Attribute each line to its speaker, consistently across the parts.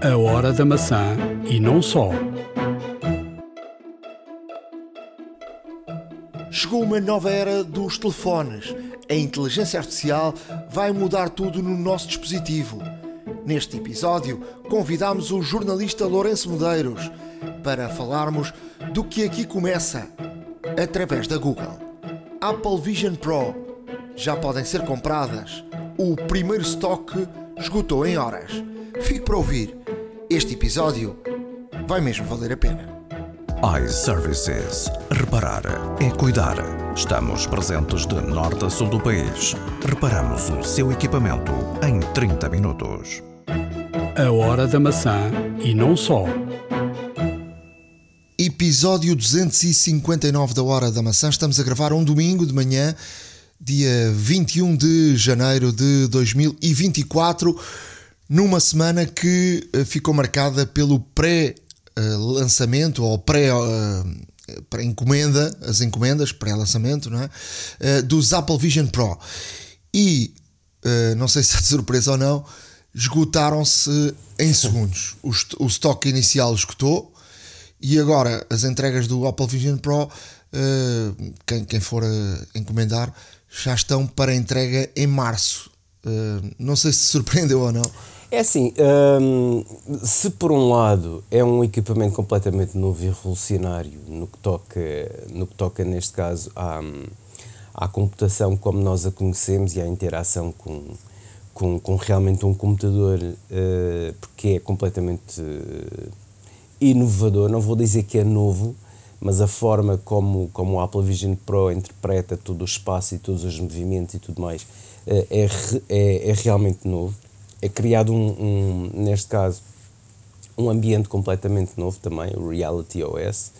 Speaker 1: A hora da maçã e não só.
Speaker 2: Chegou uma nova era dos telefones. A inteligência artificial vai mudar tudo no nosso dispositivo. Neste episódio, convidamos o jornalista Lourenço Medeiros para falarmos do que aqui começa através da Google. Apple Vision Pro já podem ser compradas. O primeiro estoque esgotou em horas. Fique para ouvir. Este episódio vai mesmo valer a pena
Speaker 3: iServices. Reparar é cuidar. Estamos presentes de norte a sul do país. Reparamos o seu equipamento em 30 minutos.
Speaker 1: A hora da maçã e não só.
Speaker 2: Episódio 259 da Hora da Maçã. Estamos a gravar um domingo de manhã, dia 21 de janeiro de 2024, numa semana que eh, ficou marcada pelo pré lançamento ou pré uh, para encomenda, as encomendas, pré-lançamento, não é? Uh, dos Apple Vision Pro. E, não sei se é de surpresa ou não, esgotaram-se em segundos. O, o estoque inicial esgotou e agora as entregas do Apple Vision Pro, quem, quem for encomendar, já estão para entrega em março. não sei se surpreendeu ou não.
Speaker 4: É assim, hum, se por um lado é um equipamento completamente novo e revolucionário no que toca, no que toca neste caso, à, à computação como nós a conhecemos e à interação com, com, com realmente um computador, uh, porque é completamente uh, inovador, não vou dizer que é novo, mas a forma como, como o Apple Vision Pro interpreta todo o espaço e todos os movimentos e tudo mais uh, é, é, é realmente novo é criado um, um, neste caso, um ambiente completamente novo também, o Reality OS,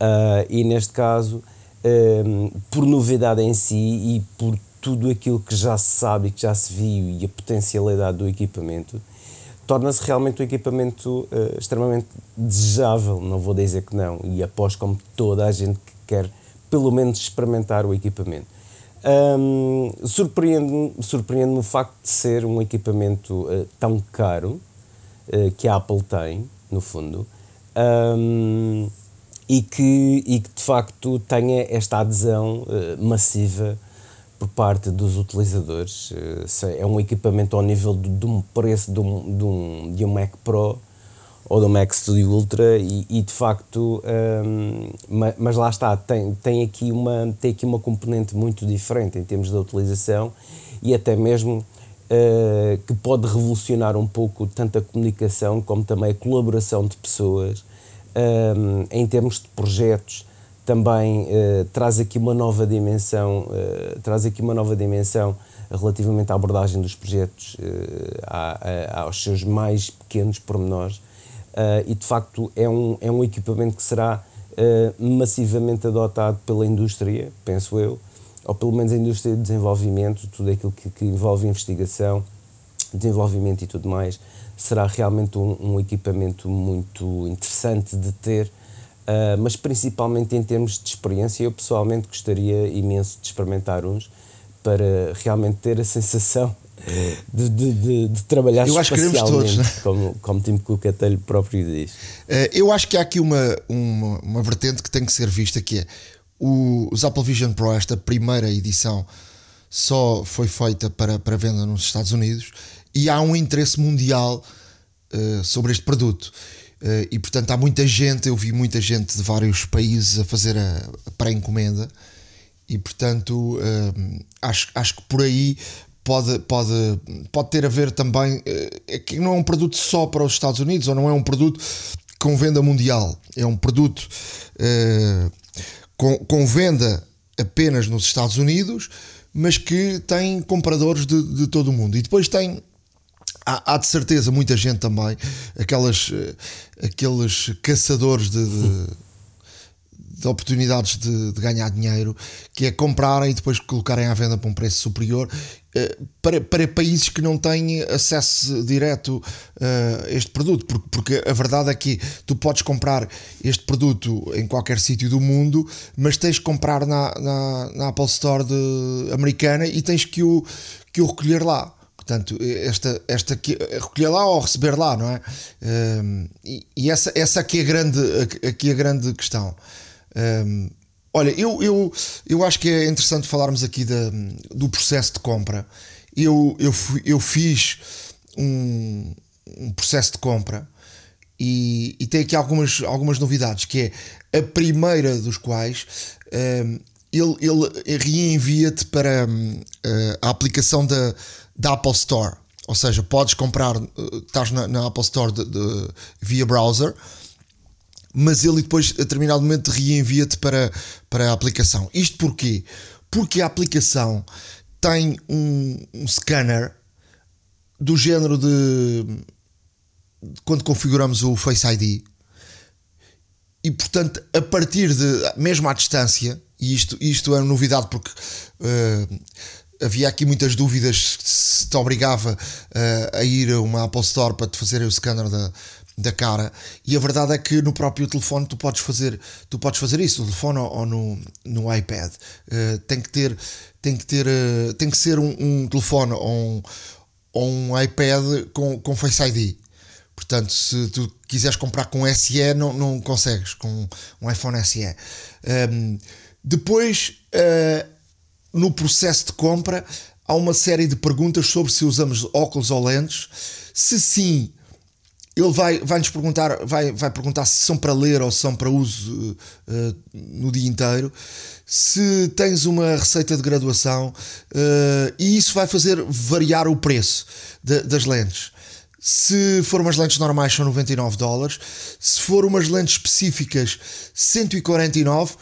Speaker 4: uh, e neste caso, um, por novidade em si e por tudo aquilo que já se sabe e que já se viu e a potencialidade do equipamento, torna-se realmente um equipamento uh, extremamente desejável, não vou dizer que não, e após como toda a gente que quer pelo menos experimentar o equipamento. Um, Surpreende-me surpreende o facto de ser um equipamento uh, tão caro uh, que a Apple tem, no fundo, um, e, que, e que de facto tenha esta adesão uh, massiva por parte dos utilizadores. é um equipamento ao nível de, de um preço de um, de um, de um Mac Pro ou do Mac Studio Ultra e, e de facto um, mas, mas, lá está tem, tem, aqui uma, tem aqui uma componente muito diferente em termos da utilização e até mesmo uh, que pode revolucionar um pouco tanto a comunicação como também a colaboração de pessoas um, em termos de projetos também uh, traz aqui uma nova dimensão uh, traz aqui uma nova dimensão relativamente à abordagem dos projetos a, a, aos seus mais pequenos pormenores Uh, e de facto é um, é um equipamento que será uh, massivamente adotado pela indústria, penso eu, ou pelo menos a indústria de desenvolvimento, tudo aquilo que, que envolve investigação, desenvolvimento e tudo mais, será realmente um, um equipamento muito interessante de ter, uh, mas principalmente em termos de experiência, eu pessoalmente gostaria imenso de experimentar uns para realmente ter a sensação de, de, de, de trabalhar eu acho que queremos todos, né? como, como Tim Cook até lhe próprio diz.
Speaker 2: Uh, eu acho que há aqui uma, uma, uma vertente que tem que ser vista que é o, os Apple Vision Pro, esta primeira edição só foi feita para, para venda nos Estados Unidos e há um interesse mundial uh, sobre este produto. Uh, e portanto há muita gente, eu vi muita gente de vários países a fazer a, a pré-encomenda e portanto acho, acho que por aí pode, pode, pode ter a ver também é que não é um produto só para os Estados Unidos ou não é um produto com venda mundial, é um produto é, com, com venda apenas nos Estados Unidos, mas que tem compradores de, de todo o mundo. E depois tem há, há, de certeza muita gente também, aquelas, aqueles caçadores de, de, de oportunidades de, de, ganhar dinheiro, que é comprarem e depois colocarem à venda para um preço superior eh, para, para países que não têm acesso direto uh, a este produto, porque, porque a verdade é que tu podes comprar este produto em qualquer sítio do mundo, mas tens que comprar na, na, na Apple Store de, americana e tens que o, que o recolher lá. Portanto, esta, esta aqui, recolher lá ou receber lá, não é? Um, e, e, essa, essa aqui é a grande, aqui a grande questão. Um, olha, eu, eu, eu acho que é interessante falarmos aqui da, do processo de compra. Eu, eu, fui, eu fiz um, um processo de compra e, e, tem aqui algumas, algumas novidades, que é a primeira dos quais um, ele, ele reenvia-te para um, a aplicação da da Apple Store. Ou seja, podes comprar, uh, estás na, na Apple Store de, de, via browser, mas ele depois, a determinado momento, reenvia-te para, para a aplicação. Isto porquê? Porque a aplicação tem um, um scanner do género de, de quando configuramos o Face ID e portanto a partir de mesmo à distância e isto, isto é uma novidade porque uh, havia aqui muitas dúvidas se te obrigava uh, a ir a uma Apple Store para te fazer o scanner da, da cara. E a verdade é que no próprio telefone tu podes fazer tu podes fazer isso no telefone ou, ou no, no iPad. Uh, tem que ter tem que ter uh, tem que ser um, um telefone ou um, ou um iPad com, com Face ID portanto se tu quiseres comprar com SE não, não consegues com um iPhone SE um, ehm, depois no processo de compra há uma série de perguntas sobre se usamos óculos ou lentes. Se sim, ele vai, vai nos perguntar, vai, vai perguntar se são para ler ou se são para uso uh, no dia inteiro. Se tens uma receita de graduação, uh, e isso vai fazer variar o preço de, das lentes. Se for umas lentes normais, são 99 dólares. Se for umas lentes específicas, 149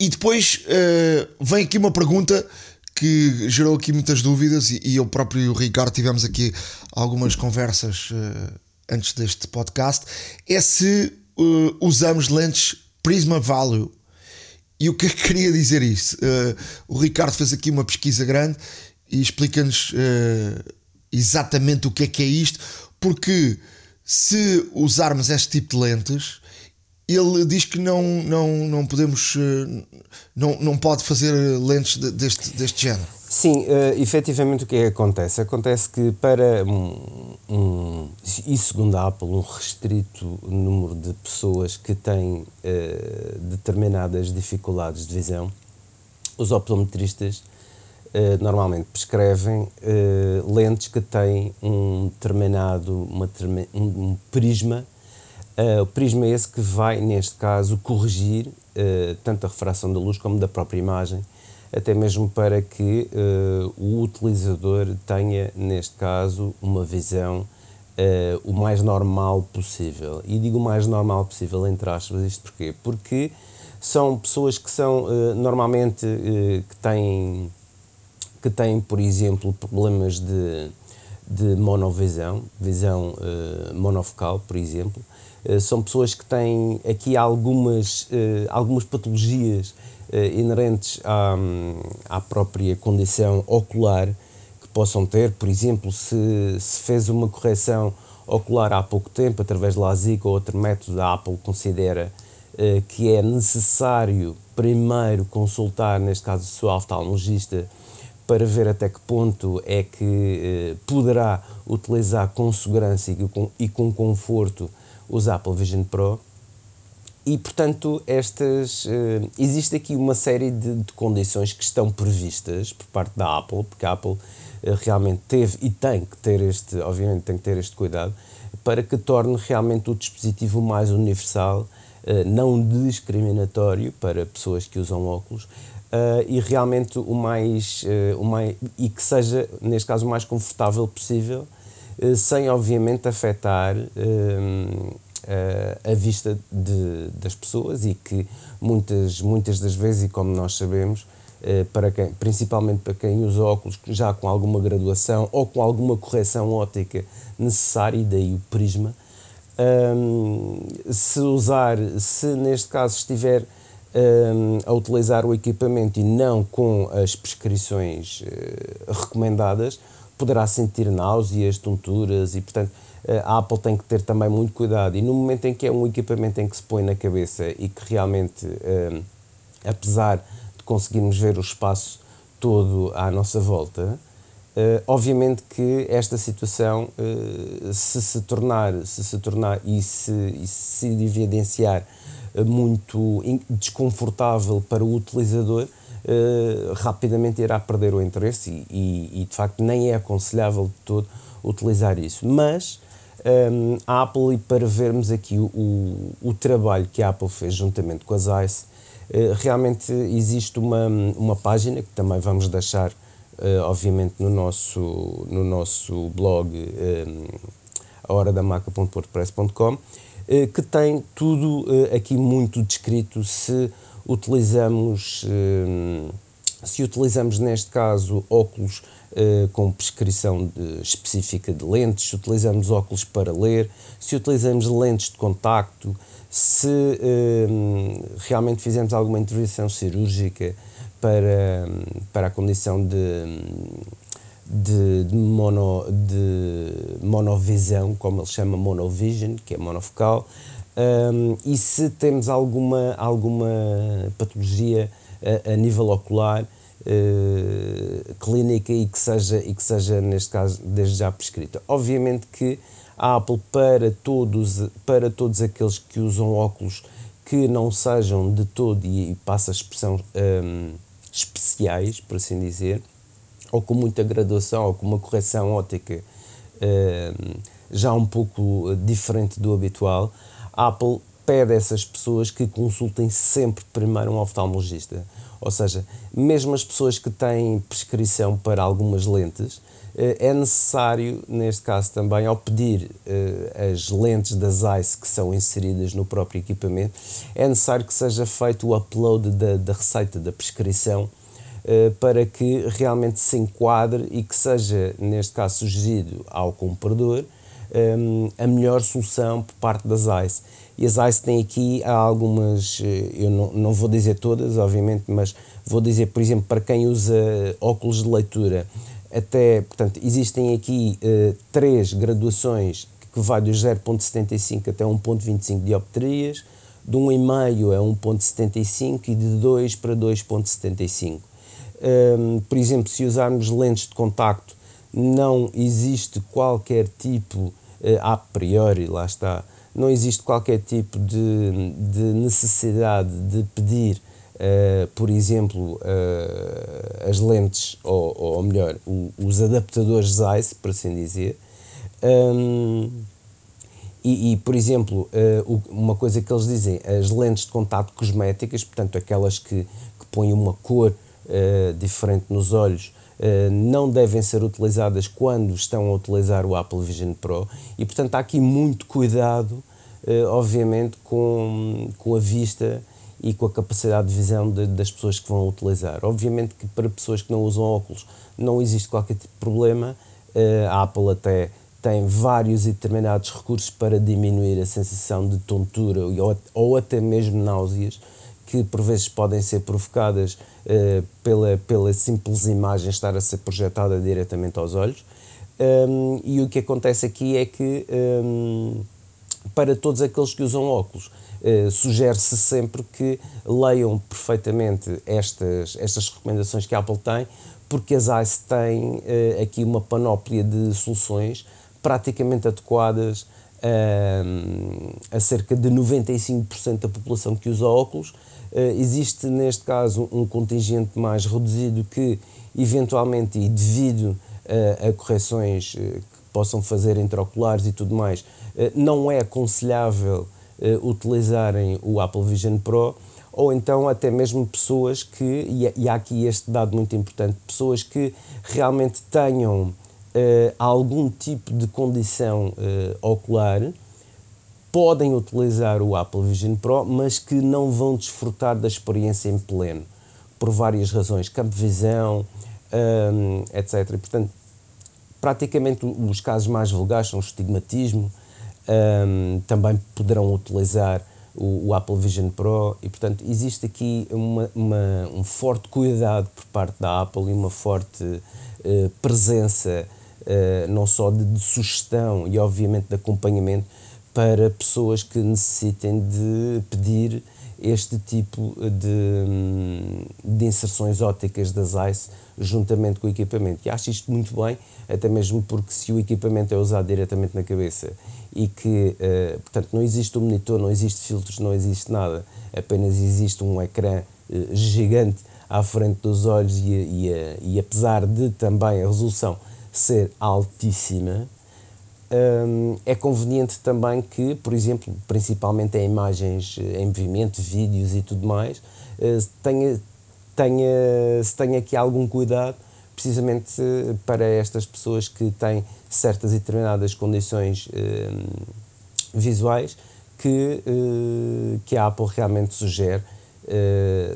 Speaker 2: e depois uh, vem aqui uma pergunta que gerou aqui muitas dúvidas e, e eu próprio e o Ricardo tivemos aqui algumas conversas antes deste podcast é se uh, usamos lentes Prisma Value e o que é que queria dizer isso? o Ricardo fez aqui uma pesquisa grande e explica-nos exatamente o que é que é isto porque se usarmos este tipo de lentes ele diz que não, não, não podemos, não, não pode fazer lentes deste, deste género.
Speaker 4: Sim, uh, efetivamente o que é que acontece? Acontece que para um, um, e segundo a Apple, um restrito número de pessoas que têm uh, determinadas dificuldades de visão, os optometristas uh, normalmente prescrevem uh, lentes que têm um determinado uma, um prisma o prisma é esse que vai, neste caso, corrigir tanto a refração da luz como da própria imagem, até mesmo para que uh, o utilizador tenha, neste caso, uma visão o mais normal possível. E digo mais normal possível, entre aspas, isto porquê? Porque são pessoas que são normalmente que têm, que têm, por exemplo, problemas de, de monovisão, visão monofocal, por exemplo, são pessoas que têm aqui algumas, algumas patologias inerentes à, à própria condição ocular que possam ter, por exemplo, se, se fez uma correção ocular há pouco tempo através de LASIK ou outro método, a Apple considera que é necessário primeiro consultar, neste caso, o seu oftalmologista para ver até que ponto é que poderá utilizar com segurança e com, e com conforto os Apple Vision Pro. E, portanto, estas, uh, existe aqui uma série de, de, condições que estão previstas por parte da Apple, porque a Apple uh, realmente teve e tem que ter este, obviamente, tem que ter este cuidado, para que torne realmente o dispositivo mais universal, uh, não discriminatório para pessoas que usam óculos, e realmente o mais, o mais. e que seja, neste caso, o mais confortável possível eh, sem obviamente afetar eh, a vista de, das pessoas e que muitas, muitas das vezes, e como nós sabemos, eh, para quem, principalmente para quem usa óculos já com alguma graduação ou com alguma correção óptica necessária, e daí o prisma, se usar, se neste caso estiver a utilizar o equipamento e não com as prescrições recomendadas, poderá sentir náuseas, tonturas e, portanto, a Apple tem que ter também muito cuidado. E no momento em que é um equipamento em que se põe na cabeça e que realmente, eh, apesar de conseguirmos ver o espaço todo à nossa volta, Uh, obviamente que esta situação, se se tornar, se se tornar e se, e se evidenciar muito desconfortável para o utilizador, rapidamente irá perder o interesse e, e, e, de facto nem é aconselhável de todo utilizar isso. Mas um, a Apple, e para vermos aqui o, o, trabalho que a Apple fez juntamente com as ICE, realmente existe uma, uma página que também vamos deixar uh, obviamente no nosso, no nosso blog um, eh, a hora da maca.wordpress.com, uh, que tem tudo aqui muito descrito se utilizamos, se utilizamos neste caso óculos com prescrição de, específica de lentes, se utilizamos óculos para ler, se utilizamos lentes de contacto, se realmente fizemos alguma intervenção cirúrgica, para, para a condição de, de, de, mono, de monovisão, como ele chama monovision, que é monofocal, um, e se temos alguma, alguma patologia a, a nível ocular uh, clínica e que, seja, e que seja, neste caso, desde já prescrita. Obviamente que a Apple, para todos, para todos aqueles que usam óculos que não sejam de todo, e, e passa a expressão. Um, especiais, por assim dizer, ou com muita graduação ou com uma correção óptica uh, já um pouco diferente do habitual, a Apple pede a essas pessoas que consultem sempre primeiro um oftalmologista. Ou seja, mesmo as pessoas que têm prescrição para algumas lentes, eh, é necessário, neste caso também, ao pedir uh, as lentes das ICE que são inseridas no próprio equipamento, é necessário que seja feito o upload da, da receita da prescrição uh, para que realmente se enquadre e que seja, neste caso, sugerido ao comprador um, a melhor solução por parte das ICE. E as ICE têm aqui algumas, eu não, não vou dizer todas, obviamente, mas vou dizer, por exemplo, para quem usa óculos de leitura, até, portanto, existem aqui uh, três graduações que vai do 0.75 até 1.25 dioptrias, de 1,5 a 1.75 e de 2 para 2.75. Um, por exemplo, se usarmos lentes de contacto, não existe qualquer tipo, uh, a priori, lá está, não existe qualquer tipo de, de necessidade de pedir Uh, por exemplo, uh, as lentes, ou, ou melhor, o, os adaptadores Zeiss, por assim dizer. Um, e, e, por exemplo, uh, uma coisa que eles dizem, as lentes de contato cosméticas, portanto, aquelas que, que põem uma cor diferente nos olhos, não devem ser utilizadas quando estão a utilizar o Apple Vision Pro. E, portanto, há aqui muito cuidado, obviamente, com, com a vista e com a capacidade de visão de, das pessoas que vão utilizar. Obviamente que para pessoas que não usam óculos não existe qualquer tipo de problema, uh, a Apple até tem vários e determinados recursos para diminuir a sensação de tontura ou, ou até mesmo náuseas, que por vezes podem ser provocadas uh, pela, pela simples imagem estar a ser projetada diretamente aos olhos. Um, e o que acontece aqui é que, um, para todos aqueles que usam óculos, Uh, Sugere-se sempre que leiam perfeitamente estas, estas recomendações que a Apple tem, porque as ICE têm uh, aqui uma panóplia de soluções praticamente adequadas uh, a cerca de 95% da população que usa óculos. Existe, neste caso, um contingente mais reduzido que, eventualmente, e devido a correções que possam fazer intraoculares e tudo mais, não é aconselhável utilizarem o Apple Vision Pro ou então até mesmo pessoas que, e há aqui este dado muito importante, pessoas que realmente tenham uh, algum tipo de condição uh, ocular, podem utilizar o Apple Vision Pro, mas que não vão desfrutar da experiência em pleno, por várias razões, campo de visão, um, etc. E, portanto, praticamente os casos mais vulgares são o estigmatismo, um, também poderão utilizar o, o, Apple Vision Pro e, portanto, existe aqui uma, uma, um forte cuidado por parte da Apple e uma forte uh, presença, uh, não só de, de, sugestão e, obviamente, de acompanhamento para pessoas que necessitem de pedir este tipo de, de inserções ópticas das ICE juntamente com o equipamento. E acho isto muito bem, até mesmo porque se o equipamento é usado diretamente na cabeça e que, uh, portanto, não existe um monitor, não existe filtros, não existe nada, apenas existe um ecrã uh, gigante à frente dos olhos e, e, e apesar de também a resolução ser altíssima, um, é conveniente também que, por exemplo, principalmente em imagens em movimento, vídeos e tudo mais, uh, tenha, tenha, se tenha aqui algum cuidado, precisamente uh, para estas pessoas que têm certas e determinadas condições uh, visuais que, que a Apple realmente sugere,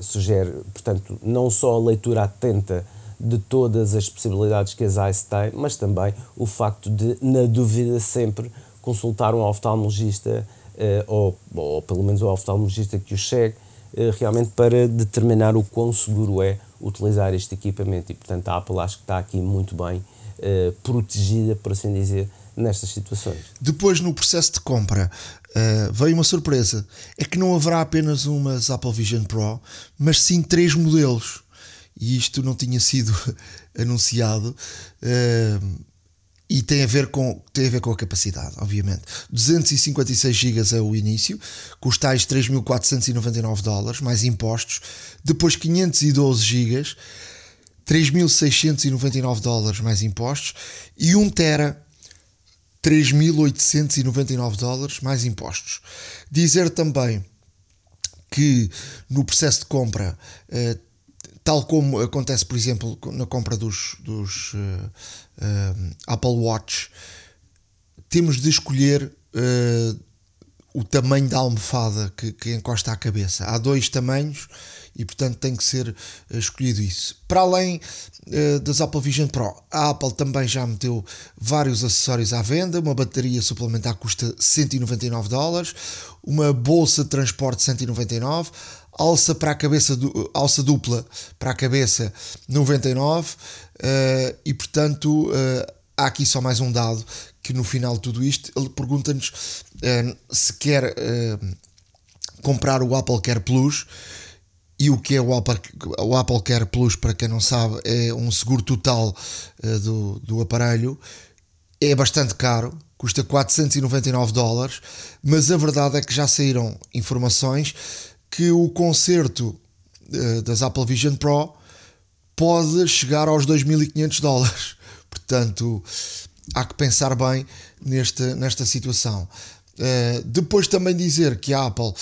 Speaker 4: sugere, portanto, não só a leitura atenta de todas as possibilidades que as ICE têm, mas também o facto de, na dúvida, sempre consultar um oftalmologista uh, ou, ou pelo menos o oftalmologista que o chegue uh, realmente para determinar o quão seguro é utilizar este equipamento. E portanto a Apple acho que está aqui muito bem uh, protegida, por assim dizer, nestas situações.
Speaker 2: Depois no processo de compra veio uma surpresa, é que não haverá apenas umas Apple Vision Pro, mas sim três modelos e isto não tinha sido anunciado. Uh, e tem a ver com tem a ver com a capacidade, obviamente. 256 GB é o início, com os tais 3.499 dólares mais impostos. Depois 512 GB, 3.699 dólares mais impostos e 1 tera 3.899 dólares mais impostos. Dizer também que no processo de compra uh, tal como acontece, por exemplo, na compra dos, dos uh, uh, Apple Watch, temos de escolher uh, o tamanho da almofada que, que, encosta à cabeça. Há dois tamanhos e, portanto, tem que ser escolhido isso. Para além das Apple Vision Pro, a Apple também já meteu vários acessórios à venda. Uma bateria suplementar custa 199 dólares, uma bolsa de transporte 199 alça para a cabeça du, alça dupla para a cabeça 99 uh, eh, e portanto uh, há aqui só mais um dado que no final de tudo isto ele pergunta-nos uh, se quer comprar o Apple Care Plus e o que é o Apple, o Apple Care Plus para quem não sabe é um seguro total do, do aparelho. É bastante caro custa 499 dólares mas a verdade é que já saíram informações que o concerto uh, das Apple Vision Pro pode chegar aos 2.500 dólares. Portanto, há que pensar bem nesta, nesta situação. Uh, depois também dizer que a Apple, uh,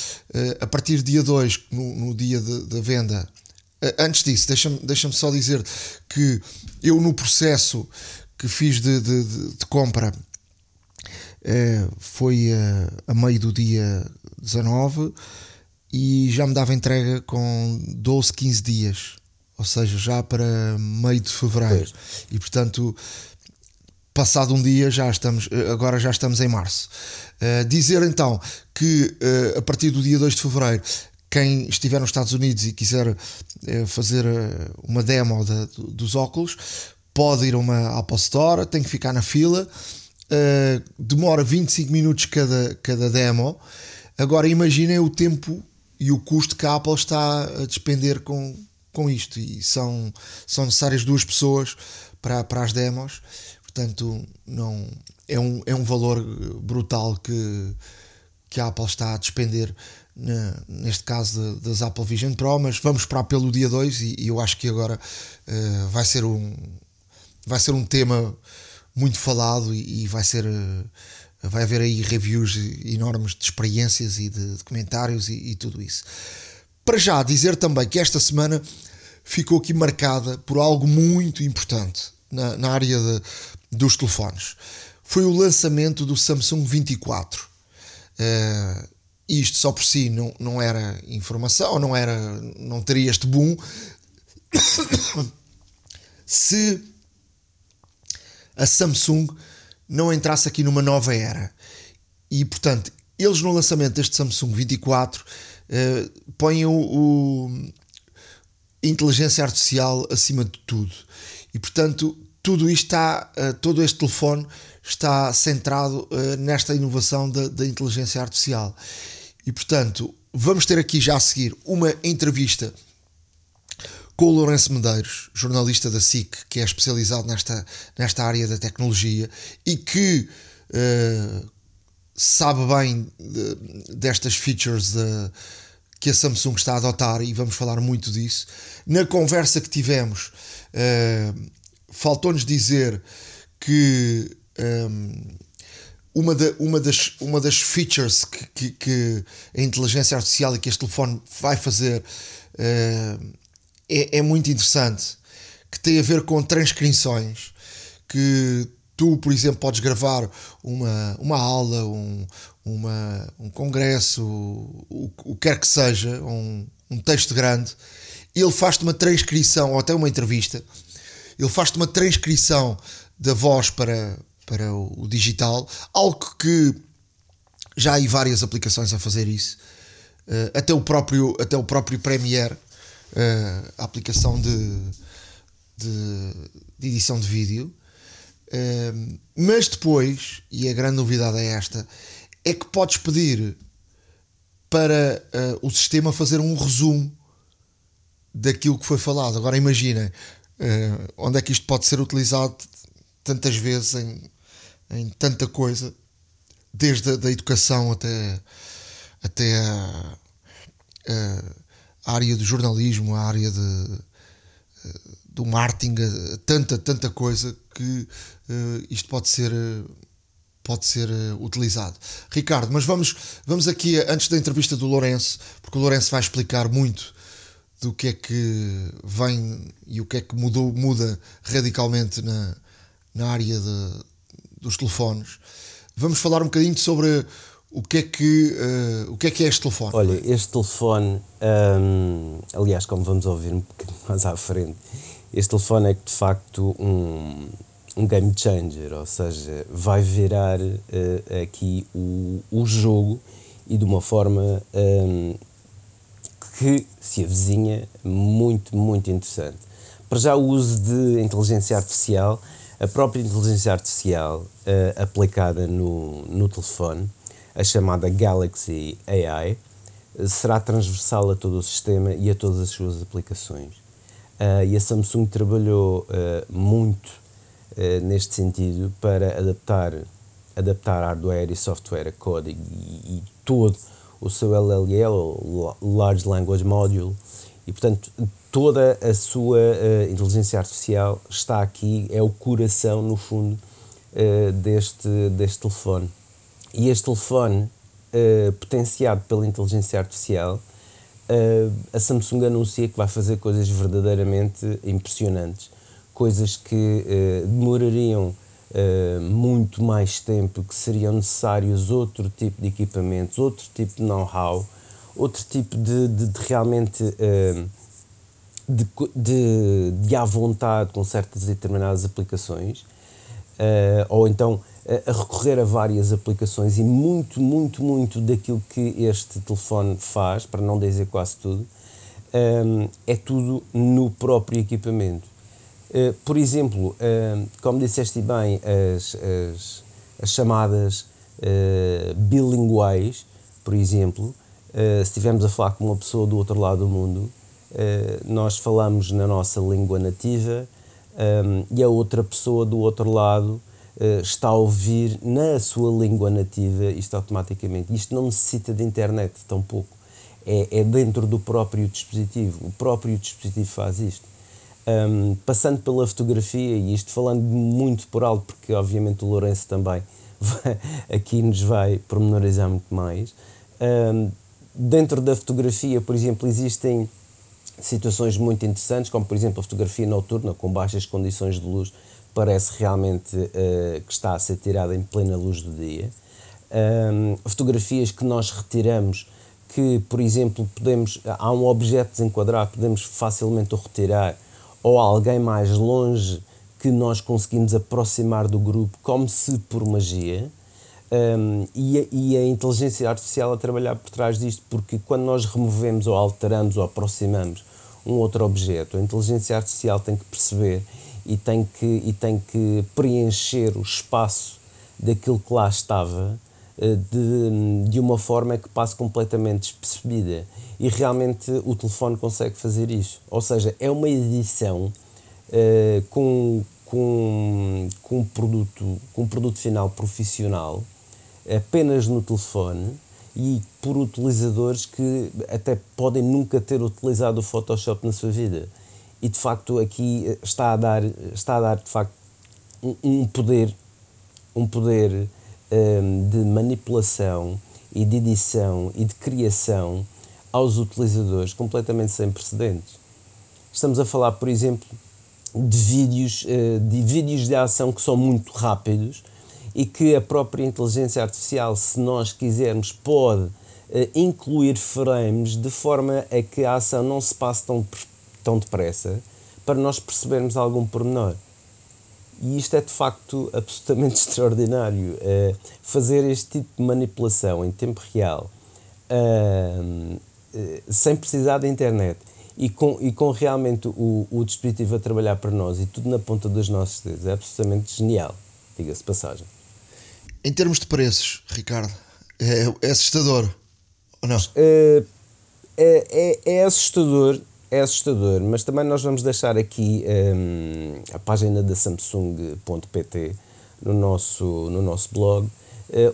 Speaker 2: a partir do dia 2, no, no dia da venda, uh, antes disso, deixa-me deixa só dizer que eu no processo que fiz de, de, de, de compra foi a meio do dia 19 e já me dava entrega com 12, 15 dias, ou seja, já para meio de fevereiro. Pois. E portanto, passado um dia já estamos, agora já estamos em março. Uh, dizer então que uh, a partir do dia 2 de fevereiro, quem estiver nos Estados Unidos e quiser uh, fazer uma demo de, dos óculos, pode ir a uma Apple Store, tem que ficar na fila. demora 25 minutos cada, cada demo. Agora imaginem o tempo e o custo que a Apple está a despender com, com isto. E são, são necessárias duas pessoas para, para as demos, portanto, não, é, um, é um valor brutal que, que a Apple está a despender. Neste caso das Apple Vision Pro, mas vamos esperar pelo dia 2 e, eu acho que agora uh, vai ser um vai ser um tema muito falado e, vai ser uh, vai haver aí reviews enormes de experiências e de, comentários e, e, tudo isso. Para já dizer também que esta semana ficou aqui marcada por algo muito importante na, na área de, dos telefones. Foi o lançamento do Samsung 24. Uh, isto só por si não, não era informação, não era, não teria este boom se a Samsung não entrasse aqui numa nova era. E portanto, eles no lançamento deste Samsung 24 uh, põem o, o inteligência artificial acima de tudo. E portanto, tudo isto está, uh, todo este telefone está centrado uh, nesta inovação da, da, inteligência artificial. E portanto, vamos ter aqui já a seguir uma entrevista com o Lourenço Medeiros, jornalista da SIC, que é especializado nesta, nesta área da tecnologia e que uh, sabe bem de, destas features de, que a Samsung está a adotar e vamos falar muito disso. Na conversa que tivemos, uh, faltou-nos dizer que um, uma, da, uma, das, uma das features que, que, que, a inteligência artificial e que este telefone vai fazer uh, é, é muito interessante, que tem a ver com transcrições, que tu, por exemplo, podes gravar uma, uma aula, um, uma, um congresso, o, o que quer que seja, um, um texto grande, ele faz-te uma transcrição, ou até uma entrevista, ele faz-te uma transcrição da voz para, para o, digital, algo que já há várias aplicações a fazer isso. Uh, até o próprio até o próprio Premiere uh, a aplicação de, de, de, edição de vídeo. Uh, mas depois e a grande novidade é esta é que podes pedir para o sistema fazer um resumo daquilo que foi falado. Agora imaginem onde é que isto pode ser utilizado tantas vezes em, em tanta coisa, desde a da educação até, até a área do jornalismo, a área de, do marketing, tanta, tanta coisa que uh, isto pode ser pode ser utilizado. Ricardo, mas vamos, vamos aqui antes da entrevista do Lourenço, porque o Lourenço vai explicar muito do que é que vem e o que é que mudou, muda radicalmente na, na área de, dos telefones. Vamos falar um bocadinho sobre o que é que, uh, o que, é, que é este telefone.
Speaker 4: Olha, este telefone, um, aliás, como vamos ouvir um bocadinho mais à frente, este telefone é de facto um, um game changer, ou seja, vai virar uh, aqui o, o jogo e de uma forma um, que se avizinha muito, muito interessante. Para já o uso de inteligência artificial a própria inteligência artificial uh, aplicada no, no telefone, a chamada Galaxy AI, será transversal a todo o sistema e a todas as suas aplicações. Uh, e a Samsung trabalhou uh, muito uh, neste sentido para adaptar, adaptar hardware e software a código e, e todo o seu LLL, Large Language Module, e portanto toda a sua inteligência artificial está aqui, é o coração, no fundo, deste, deste telefone. E este telefone, uh, potenciado pela inteligência artificial, a Samsung anuncia que vai fazer coisas verdadeiramente impressionantes, coisas que demorariam muito mais tempo, que seriam necessários outro tipo de equipamentos, outro tipo de know-how, outro tipo de, de, de realmente de, de, de à vontade com certas determinadas aplicações, uh, ou então uh, a recorrer a várias aplicações e muito, muito, muito daquilo que este telefone faz, para não dizer quase tudo, um, é tudo no próprio equipamento. Uh, por exemplo, como disseste bem, as, as, as chamadas bilinguais, por exemplo, se estivermos a falar com uma pessoa do outro lado do mundo, eh, nós falamos na nossa língua nativa um, ehm, e a outra pessoa do outro lado está a ouvir na sua língua nativa isto automaticamente. Isto não necessita de internet, tampouco. É, é dentro do próprio dispositivo. O próprio dispositivo faz isto. Um, passando pela fotografia, e isto falando muito por alto, porque obviamente o Lourenço também vai, aqui nos vai pormenorizar muito mais. Um, dentro da fotografia, por exemplo, existem situações muito interessantes, como por exemplo a fotografia noturna com baixas condições de luz, parece realmente uh, que está a ser tirada em plena luz do dia. Um, fotografias que nós retiramos, que por exemplo podemos, há um objeto desenquadrado, podemos facilmente o retirar, ou alguém mais longe que nós conseguimos aproximar do grupo, como se por magia. Um, e, a, e, a, inteligência artificial a trabalhar por trás disto, porque quando nós removemos ou alteramos ou aproximamos um outro objeto, a inteligência artificial tem que perceber e tem que, e tem que preencher o espaço daquilo que lá estava de, de uma forma que passe completamente despercebida. E realmente o telefone consegue fazer isso. Ou seja, é uma edição uh, com, com, com, um produto, com um produto final profissional apenas no telefone e por utilizadores que até podem nunca ter utilizado o Photoshop na sua vida. E de facto aqui está a dar, está a dar de facto um, um poder, um poder um, de manipulação e de edição e de criação aos utilizadores completamente sem precedentes. Estamos a falar, por exemplo, de vídeos, uh, de vídeos de ação que são muito rápidos e que a própria inteligência artificial, se nós quisermos, pode incluir frames de forma a que a ação não se passe tão, tão depressa para nós percebermos algum pormenor. E isto é de facto absolutamente extraordinário. Uh, fazer este tipo de manipulação em tempo real, uh, uh, sem precisar da internet e com, e com realmente o, o dispositivo a trabalhar para nós e tudo na ponta dos nossos dedos, é absolutamente genial, diga-se passagem.
Speaker 2: Em termos de preços, Ricardo, é, é assustador ou não?
Speaker 4: É, é, é assustador é assustador, mas também nós vamos deixar aqui um, a página da Samsung.pt no nosso, no nosso blog, uh,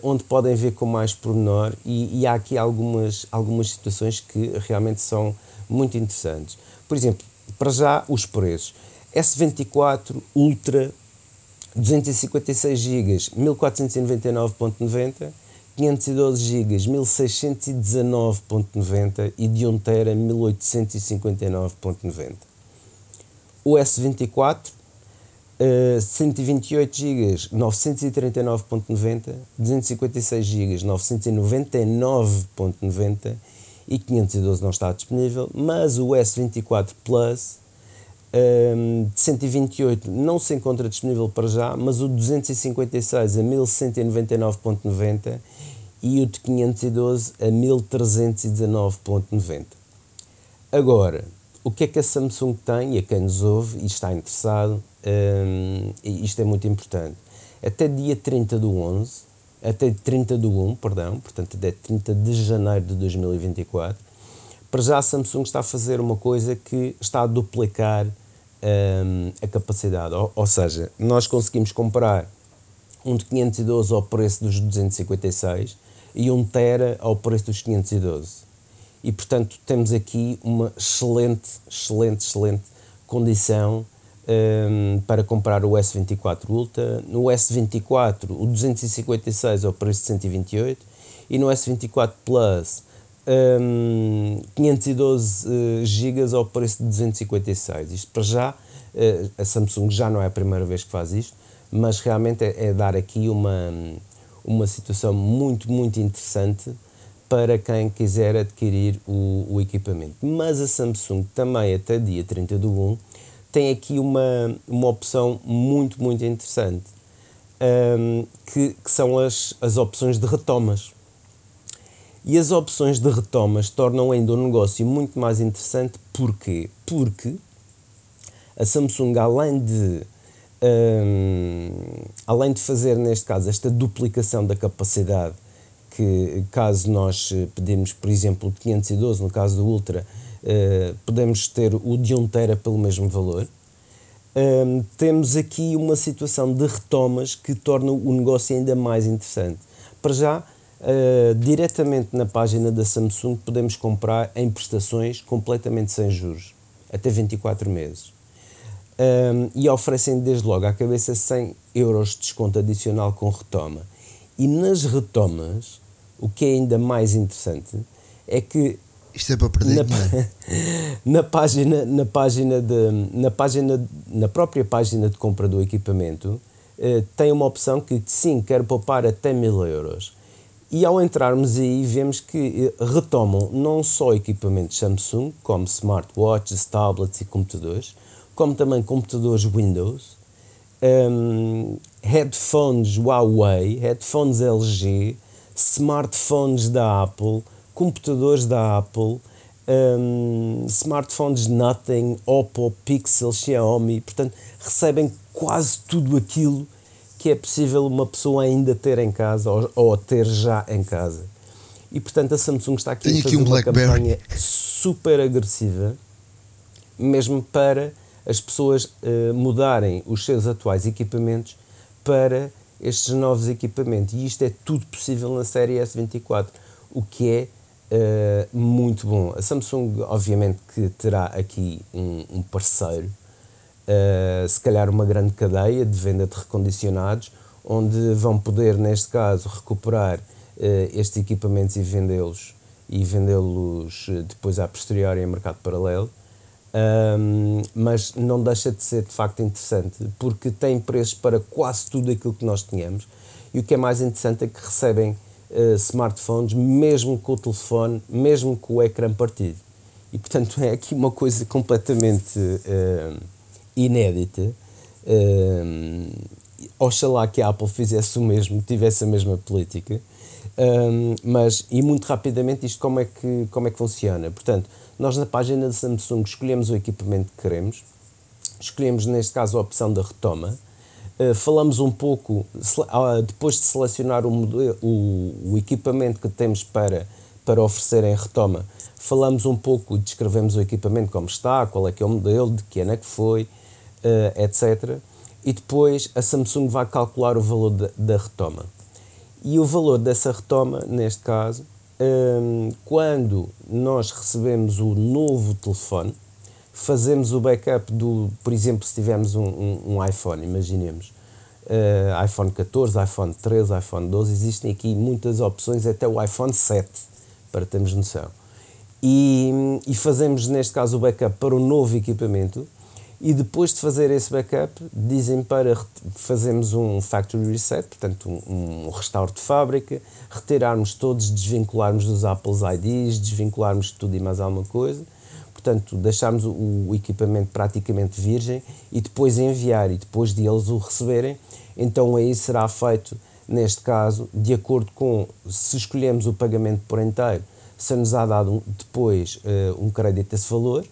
Speaker 4: onde podem ver com mais pormenor e, e, há aqui algumas, algumas situações que realmente são muito interessantes. Por exemplo, para já os preços. S24 Ultra 256 GB 1499.90 512 GB 1619.90 e de 1 TB 1859.90. O S24 uh, 128 GB 939.90, 256 GB 999.90 e 512 não está disponível, mas o S24 Plus um, de 128 não se encontra disponível para já, mas o 256 a 1199.90 e o de 512 a 1319.90. Agora, o que é que a Samsung tem e a quem nos ouve e está interessado, um, e isto é muito importante, até dia 30 do 11, até 30 do 1, perdão, portanto até 30 de janeiro de 2024, para já a Samsung está a fazer uma coisa que está a duplicar um, a capacidade. Ou, ou, seja, nós conseguimos comprar um de 512 ao preço dos 256 e um Tera ao preço dos 512. E portanto temos aqui uma excelente, excelente, excelente condição um, para comprar o S24 Ultra. No S24, o 256 ao preço de 128 e no S24 Plus um, 512 uh, GB ao preço de 256. Isto para já, uh, a Samsung já não é a primeira vez que faz isto, mas realmente é, é dar aqui uma, uma situação muito, muito interessante para quem quiser adquirir o, o, equipamento. Mas a Samsung também, até dia 30 do 1, tem aqui uma, uma opção muito, muito interessante, um, que, que, são as, as opções de retomas. E as opções de retomas tornam ainda o negócio muito mais interessante. Porquê? Porque a Samsung, além de, um, além de fazer, neste caso, esta duplicação da capacidade, que caso nós pedimos, por exemplo, de 512, no caso do Ultra, uh, podemos ter o de 1 tera pelo mesmo valor. Um, temos aqui uma situação de retomas que torna o negócio ainda mais interessante. Para já, Uh, diretamente na página da Samsung podemos comprar em prestações completamente sem juros, até 24 meses. Um, e oferecem desde logo à cabeça 100 euros de desconto adicional com retoma. E nas retomas, o que é ainda mais interessante é que
Speaker 2: isto é para perder
Speaker 4: na, na página na página de na página na própria página de compra do equipamento uh, tem uma opção que sim quero poupar até mil euros e ao entrarmos aí, vemos que eh, retomam não só equipamentos Samsung, como smartwatches, tablets e computadores, como também computadores Windows, um, headphones Huawei, headphones LG, smartphones da Apple, computadores da Apple, um, smartphones Nothing, Oppo, Pixel, Xiaomi, portanto, recebem quase tudo aquilo que é possível uma pessoa ainda ter em casa ou, ou ter já em casa. E portanto a Samsung está aqui
Speaker 2: Tem
Speaker 4: a fazer
Speaker 2: aqui um
Speaker 4: uma campanha super agressiva, mesmo para as pessoas eh, mudarem os seus atuais equipamentos para estes novos equipamentos. E isto é tudo possível na série S24, o que é eh, muito bom. A Samsung, obviamente, que terá aqui um, um parceiro, eh, se calhar uma grande cadeia de venda de recondicionados, onde vão poder, neste caso, recuperar eh, estes equipamentos e vendê-los e vendê-los eh, depois a posteriori em mercado paralelo. Um, mas não deixa de ser de facto interessante porque tem preços para quase tudo aquilo que nós tínhamos e o que é mais interessante é que recebem uh, smartphones mesmo com o telefone, mesmo com o ecrã partido e portanto é aqui uma coisa completamente uh, inédita. Uh, oxalá que a Apple fizesse o mesmo, tivesse a mesma política. Um, mas, e muito rapidamente, isto como é, que, como é que funciona? Portanto, nós na página da Samsung escolhemos o equipamento que queremos, escolhemos neste caso a opção da retoma, uh, falamos um pouco, uh, depois de selecionar o, modelo, o, o, equipamento que temos para, para oferecer em retoma, falamos um pouco descrevemos o equipamento como está, qual é que é o modelo, de que ano é que foi, uh, etc. E depois a Samsung vai calcular o valor da, da retoma. E o valor dessa retoma, neste caso, um, quando nós recebemos o novo telefone, fazemos o backup do, por exemplo, se tivermos um, um, um iPhone, imaginemos, uh, iPhone 14, iPhone 13, iPhone 12, existem aqui muitas opções, até o iPhone 7, para termos noção. E, e fazemos, neste caso, o backup para o novo equipamento, e depois de fazer esse backup, dizem para fazermos um factory reset, portanto, um, um restauro de fábrica, retirarmos todos, desvincularmos dos Apple's IDs, desvincularmos tudo e mais alguma coisa, portanto, deixarmos o, o equipamento praticamente virgem e depois enviar, e depois de eles o receberem, então aí será feito, neste caso, de acordo com, se escolhemos o pagamento por inteiro, se nos há dado depois uh, um crédito desse valor,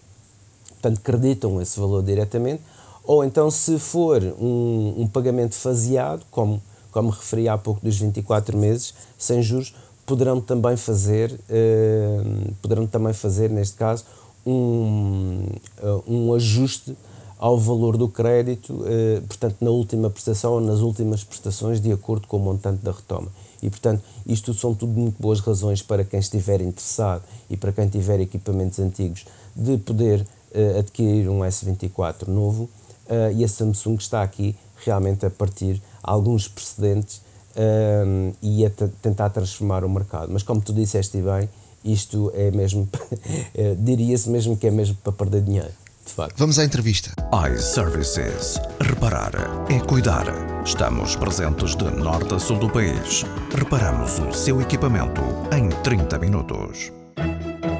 Speaker 4: portanto creditam esse valor diretamente, ou então se for um, um pagamento faseado, como, como referi há pouco dos 24 meses, sem juros, poderão também fazer, uh, poderão também fazer neste caso, um, uh, um ajuste ao valor do crédito, uh, portanto, na última prestação ou nas últimas prestações, de acordo com o montante da retoma. E, portanto, isto são tudo muito boas razões para quem estiver interessado e para quem tiver equipamentos antigos de poder uh, adquirir um S24 novo uh, e a Samsung está aqui realmente a partir alguns precedentes um, e a tentar transformar o mercado. Mas como tu disseste bem, isto é mesmo, diria-se mesmo que é mesmo para perder dinheiro. De facto.
Speaker 2: Vamos à entrevista.
Speaker 3: iServices. Reparar é cuidar. Estamos presentes de norte a sul do país. Reparamos o seu equipamento em 30 minutos.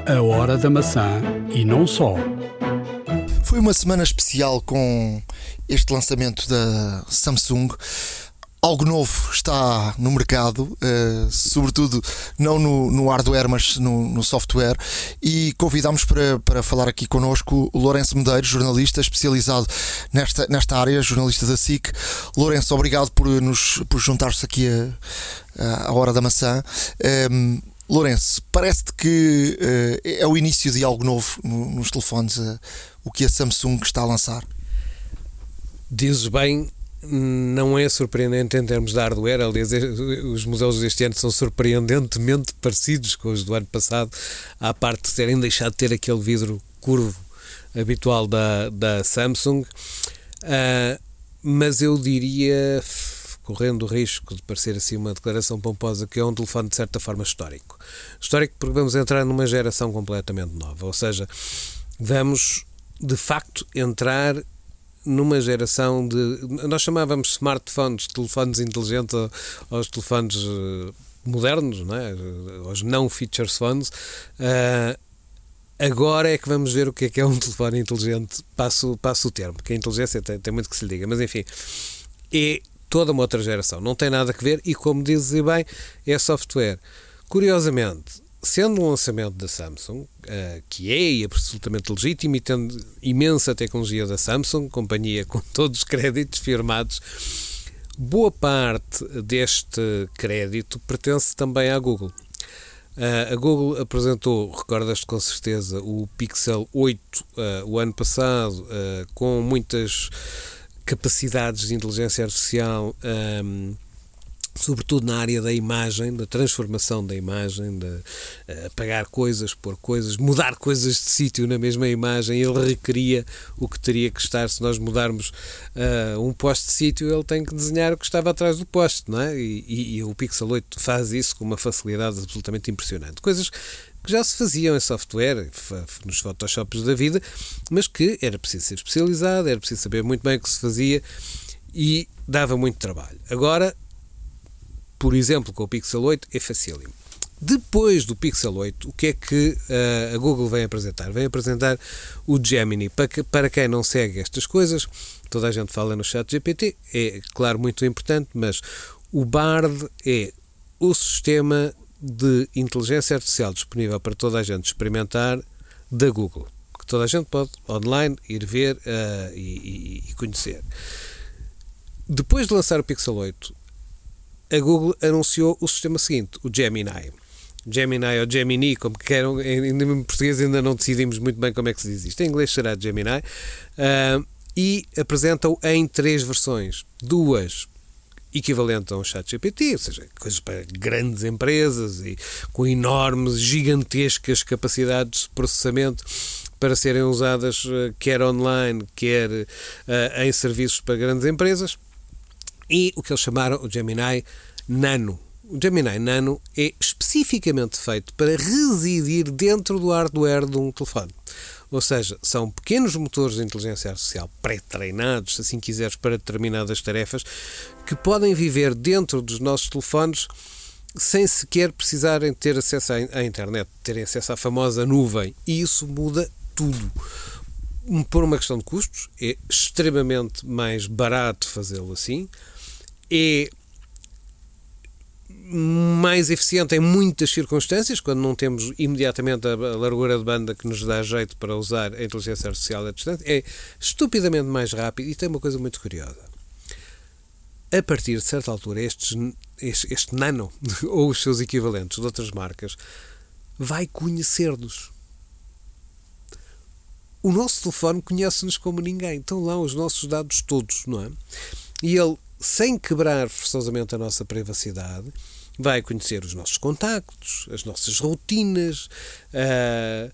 Speaker 1: A hora da maçã e não só.
Speaker 2: Foi uma semana especial com este lançamento da Samsung. Algo novo está no mercado, uh, sobretudo não no, no, hardware, mas no, no software. E convidámos para, para falar aqui connosco o Lourenço Medeiros, jornalista especializado nesta, nesta área, jornalista da SIC. Lourenço, obrigado por, nos, por juntar-se aqui à hora da maçã. Um, Lourenço, parece-te que uh, é o início de algo novo nos telefones, uh, o que a Samsung está a lançar?
Speaker 5: Dizes bem, não é surpreendente em termos de hardware. Aliás, os modelos deste ano são surpreendentemente parecidos com os do ano passado, à parte de terem deixado de ter aquele vidro curvo habitual da, da Samsung. Uh, mas eu diria, correndo o risco de parecer assim uma declaração pomposa, que é um telefone de certa forma histórico. Histórico porque vamos entrar numa geração completamente nova, ou seja, vamos de facto entrar numa geração de. Nós chamávamos smartphones, telefones inteligentes aos telefones eh, modernos, não é? aos não features phones. Uh, agora é que vamos ver o que é que é um telefone inteligente. Passo, passo o termo, porque a inteligência tem, tem muito que se lhe diga, mas enfim, é toda uma outra geração. Não tem nada a ver e, como dizes bem, é software. Curiosamente, sendo um lançamento da Samsung, uh, que é absolutamente legítimo e tendo imensa tecnologia da Samsung, companhia com todos os créditos firmados, Boa parte deste crédito pertence também à Google. Uh, a Google apresentou, recordas-te com certeza, o Pixel 8 uh, o ano passado, com muitas capacidades de inteligência artificial. Um, sobretudo na área da imagem, da transformação da imagem, de uh, apagar coisas, pôr coisas, mudar coisas de sítio na mesma imagem. Ele requeria o que teria que estar se nós mudarmos uh, um poste de sítio, ele tem que desenhar o que estava atrás do poste, não é? E, e, e o Pixel 8 faz isso com uma facilidade absolutamente impressionante. Coisas que já se faziam em software, nos Photoshops da vida, mas que era preciso ser especializado, era preciso saber muito bem o que se fazia e dava muito trabalho. Agora por exemplo, com o Pixel 8, é facílimo. Depois do Pixel 8, o que é que uh, a Google vem apresentar? Vem apresentar o Gemini. Para, que, para quem não segue estas coisas, toda a gente fala no chat GPT, é claro muito importante, mas o Bard é o sistema de inteligência artificial disponível para toda a gente experimentar da Google, que toda a gente pode online ir ver uh, e, e, conhecer. Depois de lançar o Pixel 8, a Google anunciou o sistema seguinte, o Gemini. Gemini ou Gemini, como queiram, em português ainda não decidimos muito bem como é que se diz isto. Em inglês será Gemini. Uh, e apresentam em três versões. Duas equivalentes a um chat GPT, ou seja, coisas para grandes empresas e com enormes, gigantescas capacidades de processamento para serem usadas ah, quer online, quer uh, em serviços para grandes empresas e o que eles chamaram o Gemini Nano. O Gemini Nano é especificamente feito para residir dentro do hardware de um telefone. Ou seja, são pequenos motores de inteligência artificial pré-treinados, se assim quiseres, para determinadas tarefas, que podem viver dentro dos nossos telefones sem sequer precisarem ter acesso à internet, terem acesso à famosa nuvem. E isso muda tudo. Por uma questão de custos, é extremamente mais barato fazê-lo assim é mais eficiente em muitas circunstâncias, quando não temos imediatamente a largura de banda que nos dá jeito para usar a inteligência artificial a distância, é estupidamente mais rápido e tem uma coisa muito curiosa. A partir de certa altura, estes, este, este nano ou os seus equivalentes de outras marcas vai conhecer-nos. O nosso telefone conhece-nos como ninguém. Estão lá os nossos dados todos, não é? E ele sem quebrar forçosamente a nossa privacidade, vai conhecer os nossos contactos, as nossas rotinas. Uh,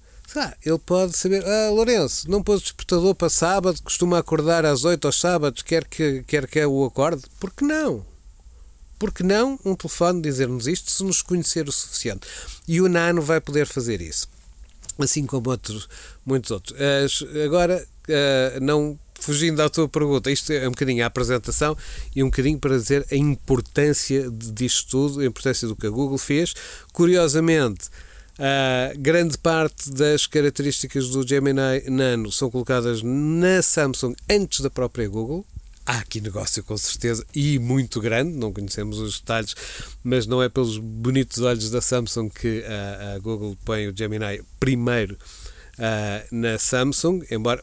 Speaker 5: ele pode saber, ah, Lourenço, não pôs despertador para sábado, costuma acordar às 8 aos sábados, quer que, quer que eu o acorde? Por que não? Por que não um telefone dizer-nos isto se nos conhecer o suficiente? E o Nano vai poder fazer isso. Assim como outros, muitos outros. agora, uh, não fugindo à tua pergunta, isto é um bocadinho a apresentação e um bocadinho para dizer a importância disto tudo, a importância do que a Google fez. Curiosamente, Uh, grande parte das características do Gemini Nano são colocadas na Samsung antes da própria Google. Há aqui negócio com certeza e muito grande, não conhecemos os detalhes, mas não é pelos bonitos olhos da Samsung que a, a Google põe o Gemini primeiro uh, na Samsung, embora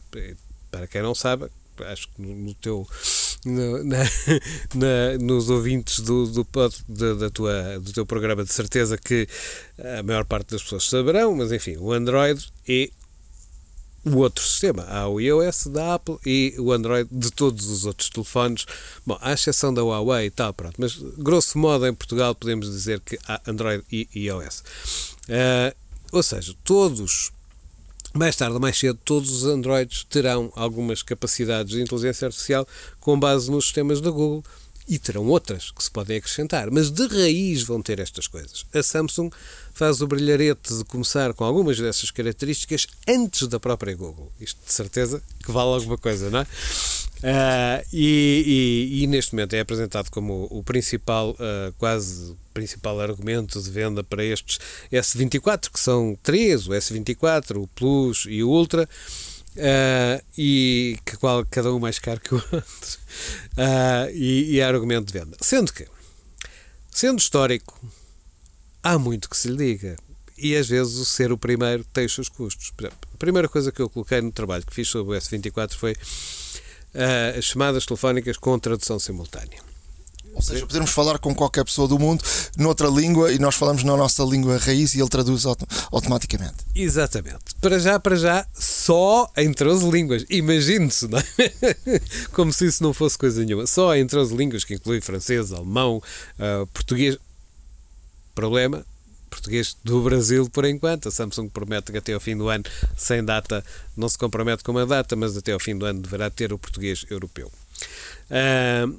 Speaker 5: para quem não sabe, acho que no teu no, na, na, nos ouvintes do, do, do, da tua, do teu programa de certeza que a maior parte das pessoas saberão, mas enfim, o Android é o outro sistema. Há o iOS da Apple e o Android de todos os outros telefones. Bom, à exceção da Huawei e tal, pronto. Mas, grosso modo, em Portugal podemos dizer que há Android e iOS. Uh, ou seja, todos mais tarde ou mais cedo, todos os Androids terão algumas capacidades de inteligência artificial com base nos sistemas da Google e terão outras que se podem acrescentar, mas de raiz vão ter estas coisas. A Samsung faz o brilharete de começar com algumas dessas características antes da própria Google. Isto de certeza que vale alguma coisa, não é? Uh, e, e, e, neste momento é apresentado como o principal, uh, quase principal argumento de venda para estes S24, que são três, o S24, o Plus e o Ultra, uh, e que qual, cada um mais caro que o outro, e, e é argumento de venda. Sendo que, sendo histórico, há muito que se lhe diga. E às vezes o ser o primeiro tem os seus custos. A primeira coisa que eu coloquei no trabalho que fiz sobre o S24 foi uh, as chamadas telefónicas com tradução simultânea.
Speaker 2: Ou seja, podemos falar com qualquer pessoa do mundo noutra língua e nós falamos na nossa língua raiz e ele traduz auto automaticamente.
Speaker 5: Exatamente. Para já, para já, só em 13 línguas. Imagine-se, não é? Como se isso não fosse coisa nenhuma. Só em 13 línguas, que inclui francês, alemão, uh, português. Problema, português do Brasil por enquanto. A Samsung promete que até ao fim do ano, sem data, não se compromete com uma data, mas até ao fim do ano deverá ter o português europeu. Uh,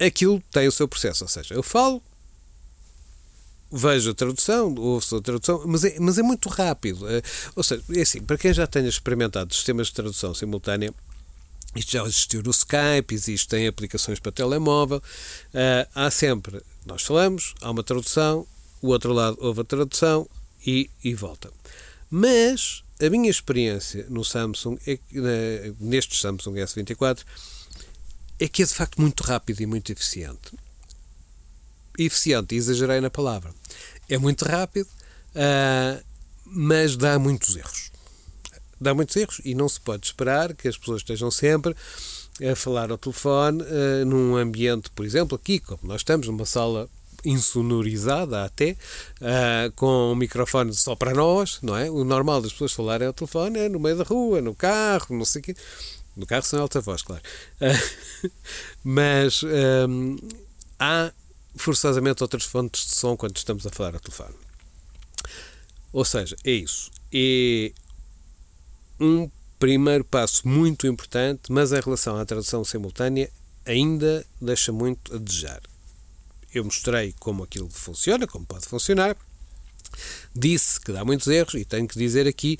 Speaker 5: aquilo tem o seu processo, ou seja, eu falo, vejo a tradução, ouço a tradução, mas é, mas é muito rápido. Uh, ou seja, é assim, para quem já tenha experimentado sistemas de tradução simultânea, isto já existiu no Skype, existem aplicações para telemóvel, uh, há sempre, nós falamos, há uma tradução, o outro lado ouve a tradução e, e volta. Mas a minha experiência no Samsung, é, neste Samsung S24, é que é de facto muito rápido e muito eficiente. Eficiente, exagerei na palavra. É muito rápido, uh, mas dá muitos erros. Dá muitos erros e não se pode esperar que as pessoas estejam sempre a falar ao telefone uh, num ambiente, por exemplo, aqui, como nós estamos, numa sala insonorizada até, uh, com um microfone só para nós, não é? O normal das pessoas falarem ao telefone é no meio da rua, no carro, não sei o quê. No carro sem alta voz, claro. Uh, mas um, há forçosamente outras fontes de som quando estamos a falar ao telefone. Ou seja, é isso. É um primeiro passo muito importante, mas em relação à tradução simultânea ainda deixa muito a desejar. Eu mostrei como aquilo funciona, como pode funcionar. Disse que dá muitos erros e tenho que dizer aqui,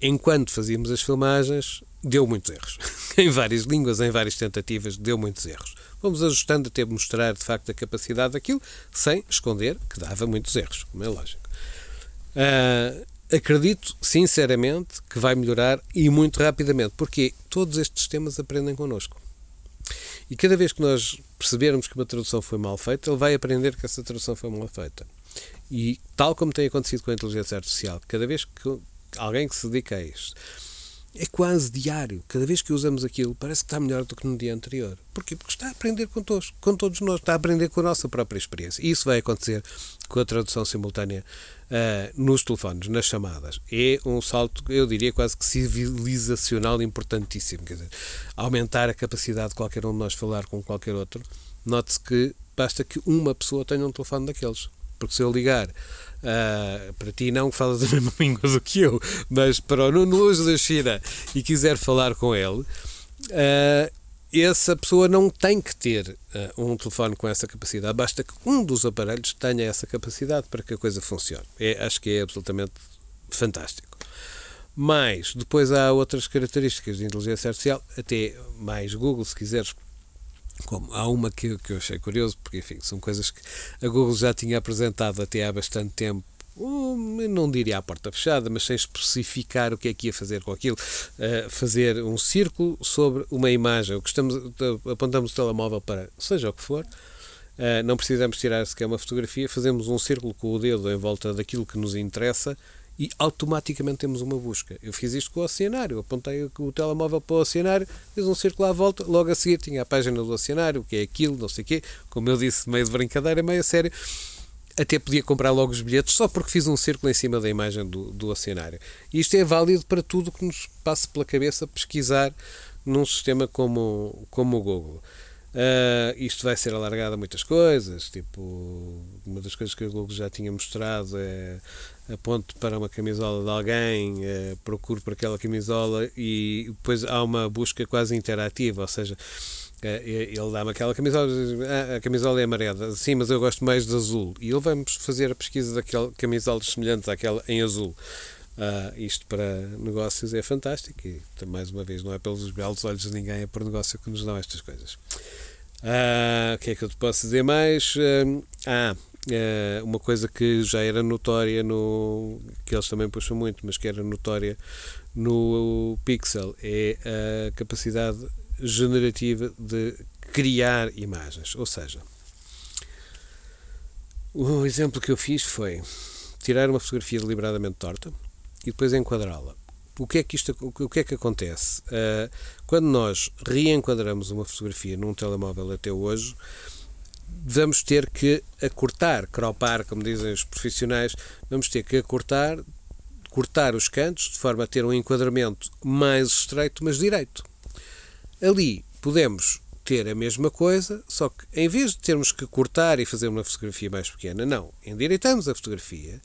Speaker 5: enquanto fazíamos as filmagens, deu muitos erros. em várias línguas, em várias tentativas, deu muitos erros. Vamos ajustando até mostrar de facto a capacidade daquilo, sem esconder que dava muitos erros, como é lógico. Uh, acredito sinceramente que vai melhorar e muito rapidamente, porque todos estes sistemas aprendem connosco. E cada vez que nós percebermos que uma tradução foi mal feita, ele vai aprender que essa tradução foi mal feita. E tal como tem acontecido com a inteligência artificial, cada vez que alguém que se dedica a isto é quase diário. Cada vez que usamos aquilo, parece que está melhor do que no dia anterior. Porquê? Porque está a aprender com todos, com todos nós, está a aprender com a nossa própria experiência. E isso vai acontecer com a tradução simultânea uh, nos telefones, nas chamadas. É um salto, eu diria, quase que civilizacional importantíssimo. Quer dizer, aumentar a capacidade de qualquer um de nós falar com qualquer outro. Note-se que basta que uma pessoa tenha um telefone daqueles. Porque se eu ligar Uh, para ti não falas a mesma língua do que eu, mas para o Nuno Luz da China e quiser falar com ele, uh, essa pessoa não tem que ter uh, um telefone com essa capacidade, basta que um dos aparelhos tenha essa capacidade para que a coisa funcione. É, acho que é absolutamente fantástico. Mas depois há outras características de inteligência artificial, até mais Google, se quiseres, como há uma que, que eu achei curioso, porque enfim, são coisas que a Google já tinha apresentado até há bastante tempo não diria à porta fechada, mas sem especificar o que é que ia fazer com aquilo, uh, fazer um círculo sobre uma imagem, o que estamos, apontamos o telemóvel para, seja o que for, uh, não precisamos tirar sequer uma fotografia, fazemos um círculo com o dedo em volta daquilo que nos interessa e automaticamente temos uma busca. Eu fiz isto com o oceanário, apontei o telemóvel para o oceanário, fiz um círculo à volta, logo a seguir tinha a página do oceanário, o que é aquilo, não sei o quê, como eu disse, meio de brincadeira, meio a sério. Até podia comprar logo os bilhetes só porque fiz um círculo em cima da imagem do, do oceanário. E isto é válido para tudo que nos passe pela cabeça pesquisar num sistema como, como o Google. Uh, isto vai ser alargado a muitas coisas, tipo, uma das coisas que o Google já tinha mostrado é aponto para uma camisola de alguém, uh, procuro por aquela camisola e depois há uma busca quase interativa, ou seja, uh, ele dá-me aquela camisola, ah, a camisola é amarela, sim, mas eu gosto mais de azul, e ele vai-nos fazer a pesquisa daquela camisolas semelhantes àquela em azul. Uh, isto para negócios é fantástico e, mais uma vez, não é pelos belos olhos de ninguém, é por negócio que nos dão estas coisas. Uh, o que é que eu te posso dizer mais? Ah, uh, uma coisa que já era notória no. que eles também puxam muito, mas que era notória no Pixel, é a capacidade generativa de criar imagens. Ou seja, o exemplo que eu fiz foi tirar uma fotografia deliberadamente torta e depois enquadrá-la o que é que isto o que é que acontece uh, quando nós reenquadramos uma fotografia num telemóvel até hoje vamos ter que acortar, cropar, como dizem os profissionais, vamos ter que acortar, cortar os cantos de forma a ter um enquadramento mais estreito, mas direito. Ali podemos ter a mesma coisa, só que em vez de termos que cortar e fazer uma fotografia mais pequena, não, endireitamos a fotografia,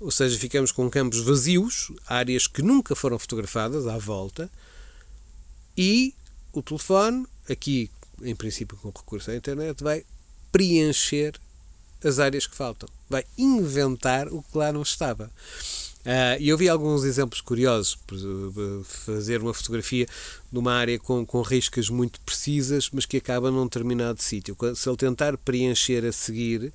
Speaker 5: ou seja, ficamos com campos vazios, áreas que nunca foram fotografadas à volta, e o telefone, aqui em princípio com recurso à internet, vai preencher as áreas que faltam, vai inventar o que lá não estava. Uh, e eu vi alguns exemplos curiosos, fazer uma fotografia de uma área com, com riscas muito precisas, mas que acaba num determinado sítio. Se ele tentar preencher a seguir,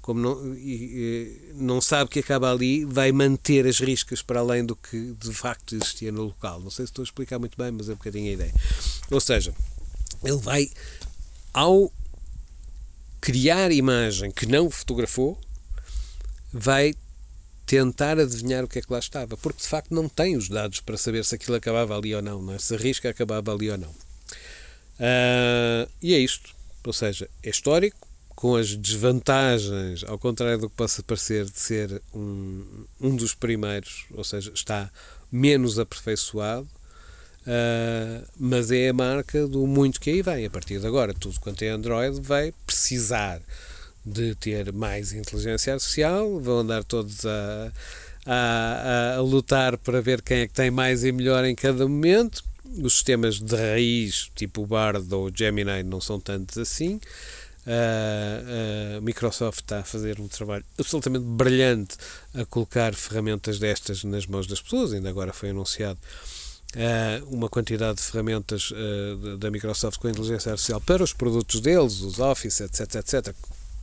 Speaker 5: como não, e, não sabe que acaba ali, vai manter as riscas para além do que de facto existia no local. Não sei se estou a explicar muito bem, mas é um bocadinho a ideia. Ou seja, ele vai, ao criar imagem que não fotografou, vai tentar adivinhar o que é que lá estava, porque de facto não tem os dados para saber se aquilo acabava ali ou não, não é? se a risca acabava ali ou não. Uh, e é isto, ou seja, é histórico, com as desvantagens, ao contrário do que possa parecer de ser um, um dos primeiros, ou seja, está menos aperfeiçoado, uh, mas é a marca do muito que aí vem. A partir de agora, tudo quanto é Android vai precisar de ter mais inteligência artificial, vão andar todos a, a, a, lutar para ver quem é que tem mais e melhor em cada momento. Os sistemas de raiz, tipo o Bard ou o Gemini, não são tantos assim. A Microsoft está a fazer um trabalho absolutamente brilhante a colocar ferramentas destas nas mãos das pessoas. Ainda agora foi anunciado uh, uma quantidade de ferramentas uh, da Microsoft com inteligência artificial para os produtos deles, os Office, etc, etc,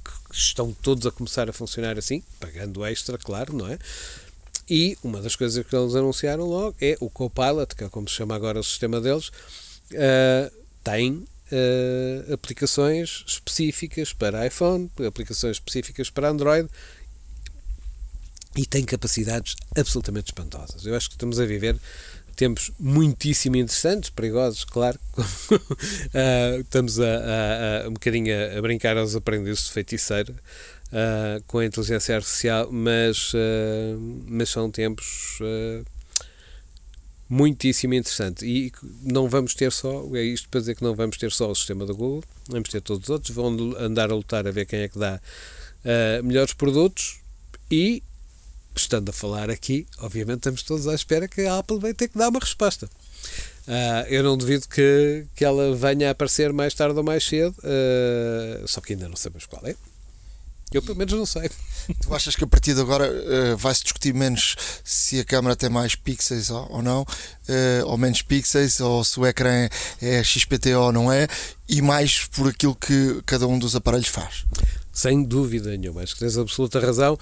Speaker 5: que estão todos a começar a funcionar assim, pagando extra, claro, não é? E uma das coisas que eles anunciaram logo é o Copilot, que é como se chama agora o sistema deles, uh, tem uh, aplicações específicas para iPhone, aplicações específicas para Android e tem capacidades absolutamente espantosas. Eu acho que estamos a viver tempos muitíssimo interessantes, perigosos, claro. uh, estamos a, a, a, um bocadinho a, brincar aos aprendizes de feiticeiro uh, com a inteligência artificial, mas, uh, mas são tempos muitíssimo interessantes. E não vamos ter só, é isto para dizer que não vamos ter só o sistema da Google, vamos ter todos os outros, vão andar a lutar a ver quem é que dá melhores produtos e estando a falar aqui, obviamente estamos todos à espera que a Apple vai ter que dar uma resposta. Uh, eu não duvido que, que ela venha a aparecer mais tarde ou mais cedo, uh, só que ainda não sabemos qual é. Eu pelo menos não sei.
Speaker 2: Tu achas que a partir de agora uh, vai-se discutir menos se a câmera tem mais pixels ou, ou não, ou menos pixels, ou se o ecrã é XPTO ou não é, e mais por aquilo que cada um dos aparelhos faz?
Speaker 5: Sem dúvida nenhuma. Acho que tens absoluta razão, uh,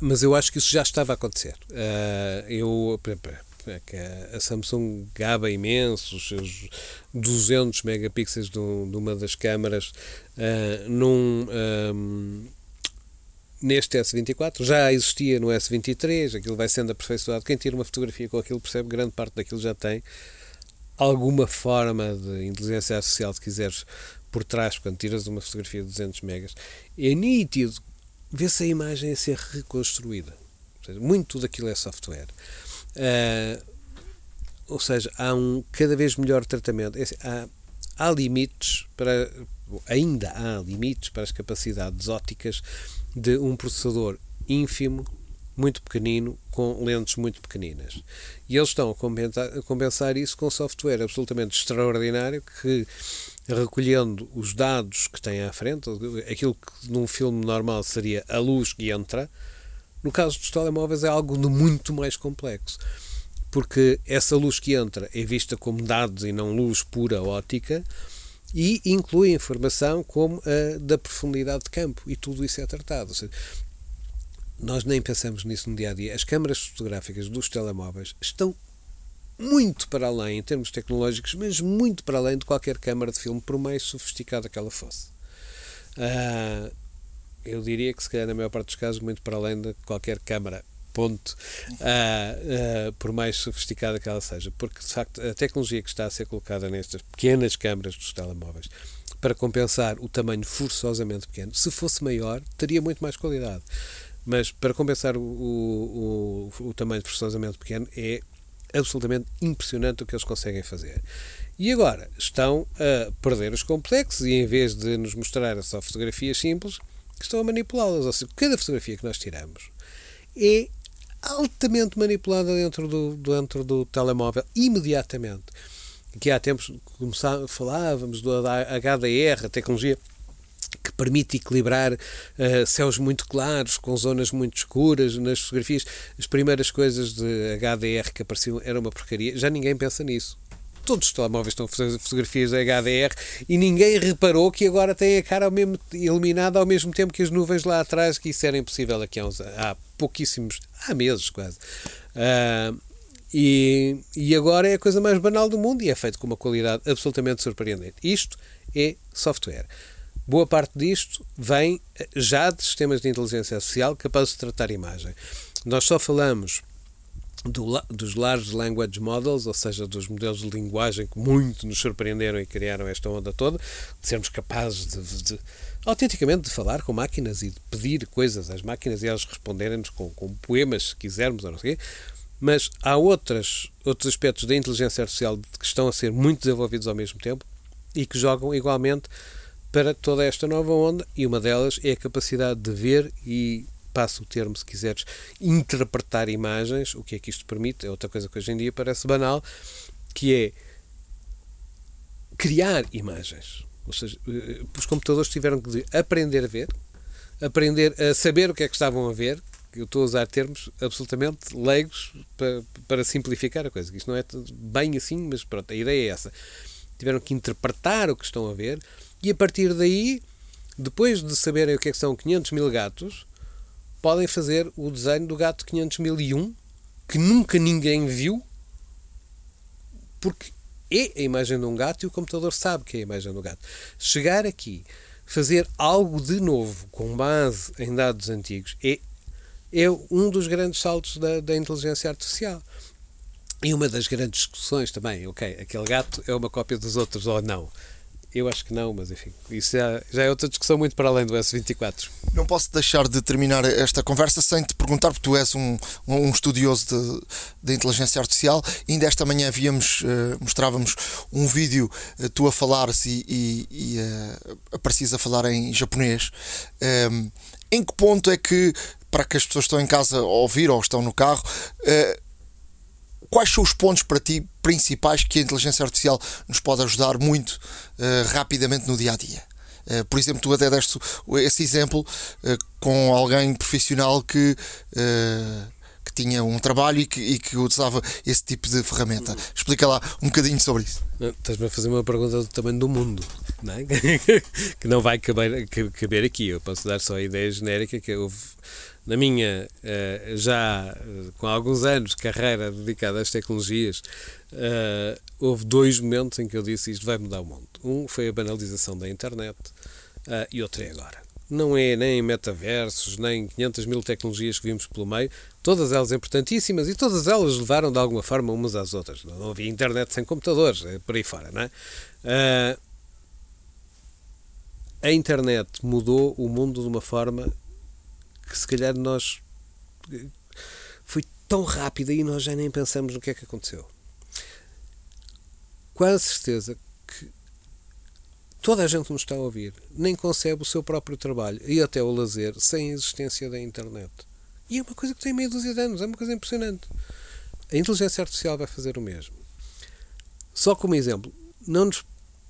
Speaker 5: mas eu acho que isso já estava a acontecer. Uh, eu, a Samsung gaba imenso os seus 200 megapixels de, uma das câmaras uh, num, um, neste S24. Já existia no S23, aquilo vai sendo aperfeiçoado. Quem tira uma fotografia com aquilo percebe grande parte daquilo já tem alguma forma de inteligência artificial, se quiseres, por trás, quando tiras uma fotografia de 200 megas, é nítido, vê-se a imagem a ser reconstruída. Seja, muito daquilo é software. Uh, ou seja, há um cada vez melhor tratamento. É assim, há, há limites para. Ainda há limites para as capacidades ópticas de um processador ínfimo, muito pequenino, com lentes muito pequeninas. E eles estão a compensar, a compensar isso com software absolutamente extraordinário que recolhendo os dados que tem à frente, aquilo que num filme normal seria a luz que entra, no caso dos telemóveis é algo de muito mais complexo. Porque essa luz que entra é vista como dados e não luz pura ótica e inclui informação como a da profundidade de campo e tudo isso é tratado. Seja, nós nem pensamos nisso no dia a dia. As câmaras fotográficas dos telemóveis estão muito para além, em termos tecnológicos, mas muito para além de qualquer câmara de filme, por mais sofisticada que ela fosse. Uh, eu diria que, se calhar, na maior parte dos casos, muito para além de qualquer câmara, ponto, uh, uh, por mais sofisticada que ela seja. Porque, de facto, a tecnologia que está a ser colocada nestas pequenas câmaras dos telemóveis para compensar o tamanho forçosamente pequeno. Se fosse maior, teria muito mais qualidade. Mas para compensar o, o, o, o tamanho forçosamente pequeno, é absolutamente impressionante o que eles conseguem fazer. E agora estão a perder os complexos e em vez de nos mostrar só fotografias simples, estão a manipulá-las. Ou seja, cada fotografia que nós tiramos é altamente manipulada dentro do, dentro do telemóvel, imediatamente. Que há tempos começávamos, falávamos do HDR, a tecnologia que permite equilibrar uh, céus muito claros com zonas muito escuras nas fotografias. As primeiras coisas de HDR que apareciam era uma porcaria. Já ninguém pensa nisso. Todos os telemóveis estão a fazer fotografias de HDR e ninguém reparou que agora tem a cara ao mesmo, iluminada ao mesmo tempo que as nuvens lá atrás, que isso era impossível aqui há, uns, há pouquíssimos, há meses quase. Uh, e, e agora é a coisa mais banal do mundo e é feito com uma qualidade absolutamente surpreendente. Isto é software. Boa parte disto vem eh, já de sistemas de inteligência artificial capazes de tratar imagem. Nós só falamos do, dos Large Language Models, ou seja, dos modelos de linguagem que muito nos surpreenderam e criaram esta onda toda, de sermos capazes de, de autenticamente de falar com máquinas e de pedir coisas às máquinas e elas responderem-nos com, com, poemas, se quisermos, ou não sei Mas há outras, outros aspectos da inteligência artificial que estão a ser muito desenvolvidos ao mesmo tempo e que jogam igualmente para toda esta nova onda e uma delas é a capacidade de ver e passo o termo se quiseres interpretar imagens o que é que isto permite é outra coisa que hoje em dia parece banal que é criar imagens ou seja, eh, os computadores tiveram que aprender a ver aprender a saber o que é que estavam a ver eu estou a usar termos absolutamente leigos para, para simplificar a coisa. Isto não é bem assim, mas pronto, a ideia é essa. Tiveram que interpretar o que estão a ver e a partir daí, depois de saberem o que, é que são 500 mil gatos, podem fazer o desenho do gato 500.001 que nunca ninguém viu porque é a imagem de um gato e o computador sabe que é a imagem do gato. Chegar aqui, fazer algo de novo com base em dados antigos é, é um dos grandes saltos da, da inteligência artificial. E uma das grandes discussões também, ok, aquele gato é uma cópia dos outros ou não. Eu acho que não, mas enfim, isso já, já é outra discussão muito para além do S24.
Speaker 2: Não posso deixar de terminar esta conversa sem te perguntar, porque tu és um, um estudioso de inteligência artificial. Ainda esta manhã víamos, uh, mostrávamos um vídeo, uh, tu a falar-se e, e, e uh, aparecias a falar em japonês. Um, em que ponto é que, para que as pessoas estão em casa a ouvir ou estão no carro, quais são os pontos para ti principais que a inteligência artificial nos pode ajudar muito uh, rapidamente no dia a dia? Uh, por exemplo, tu até deste esse exemplo uh, com alguém profissional que, que tinha um trabalho e que, e que usava esse tipo de ferramenta. Explica lá um bocadinho sobre isso.
Speaker 5: Estás-me a fazer uma pergunta do tamanho do mundo, não é? que não vai caber, caber aqui. Eu posso dar só a ideia genérica que houve na minha, eh, já eh, com alguns anos carreira dedicada às tecnologias, eh, houve dois momentos em que eu disse isto vai mudar o mundo. Um foi a banalização da internet e outro é agora. Não é nem metaversos, nem 500 mil tecnologias que vimos pelo meio, todas elas importantíssimas e todas elas levaram de alguma forma umas às outras. Não havia internet sem computadores, por aí fora, não é? a internet mudou o mundo de uma forma que se calhar nós foi tão rápida e nós já nem pensamos no que é que aconteceu. Quase certeza que toda a gente nos está a ouvir nem concebe o seu próprio trabalho e até o lazer sem a existência da internet. E é uma coisa que tem meia dúzia de anos, é uma coisa impressionante. A inteligência artificial vai fazer o mesmo. Só como exemplo, não nos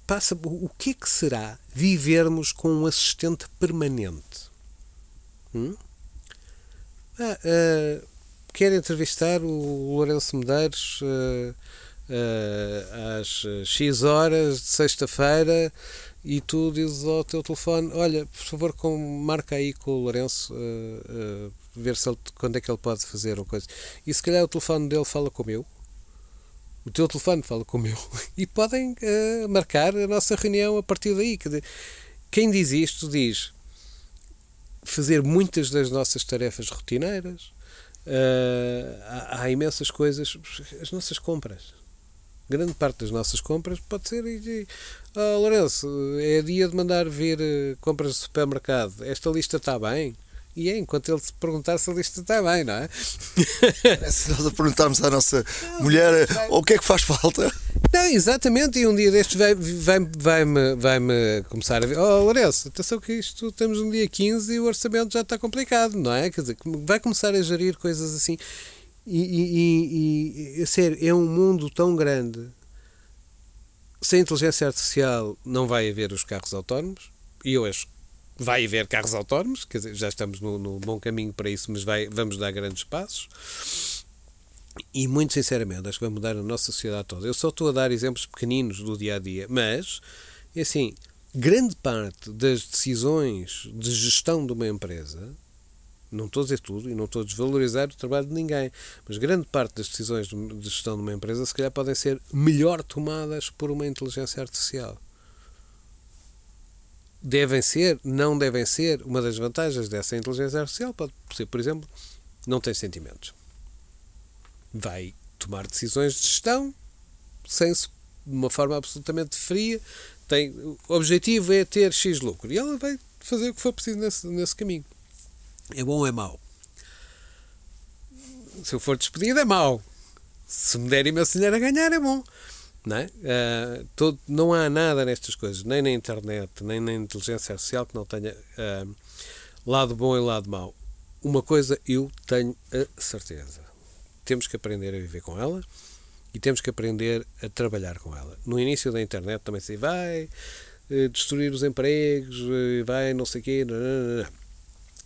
Speaker 5: passa o que é que será vivermos com um assistente permanente? Hum? Ah, uh, quer entrevistar o Lourenço Medeiros uh, uh, às X horas de sexta-feira e tu dizes ao teu telefone: Olha, por favor, com, marca aí com o Lourenço, ver se ele, quando é que ele pode fazer uma coisa. E se calhar o telefone dele fala com o meu. O teu telefone fala com o meu. E podem marcar a nossa reunião a partir daí. Quem diz isto diz fazer muitas das nossas tarefas rotineiras. Uh, há, há, imensas coisas, as nossas compras. Grande parte das nossas compras pode ser. Oh, Lourenço, é dia de mandar vir uh, compras de supermercado. Esta lista está bem? E é enquanto ele se perguntar se a lista está bem, não é?
Speaker 2: é se nós a perguntarmos à nossa não, mulher vai... o que é que faz falta.
Speaker 5: Não, exatamente, e um dia destes vai-me vai, vai -me, vai -me começar a ver. Oh, Lourenço, atenção que isto estamos no dia 15 e o orçamento já está complicado, não é? Quer dizer, vai começar a gerir coisas assim. E, e, e, e sério, é um mundo tão grande. Sem inteligência artificial não vai haver os carros autónomos, e eu acho vai haver carros autónomos, quer dizer, já estamos no, no bom caminho para isso, mas vai, vamos dar grandes passos. E muito sinceramente, acho que vai mudar a nossa sociedade toda. Eu só estou a dar exemplos pequeninos do dia a dia, mas, é assim, grande parte das decisões de gestão de uma empresa, não estou a dizer tudo e não estou a desvalorizar o trabalho de ninguém, mas grande parte das decisões de gestão de uma empresa, se calhar, podem ser melhor tomadas por uma inteligência artificial devem ser, não devem ser. Uma das vantagens dessa inteligência artificial pode ser, por exemplo, não tem sentimentos. Vai tomar decisões de gestão sem de uma forma absolutamente fria. Tem, o objetivo é ter X lucro e ela vai fazer o que for preciso nesse, nesse caminho. É bom ou é mau? Se eu for despedido, é mau. Se me derem meu dinheiro a ganhar, é bom. Não, é? uh, todo, não há nada nestas coisas, nem na internet, nem na inteligência artificial, que não tenha uh, lado bom e lado mau. Uma coisa eu tenho a certeza: temos que aprender a viver com ela e temos que aprender a trabalhar com ela. No início da internet também se vai uh, destruir os empregos, vai não sei o quê.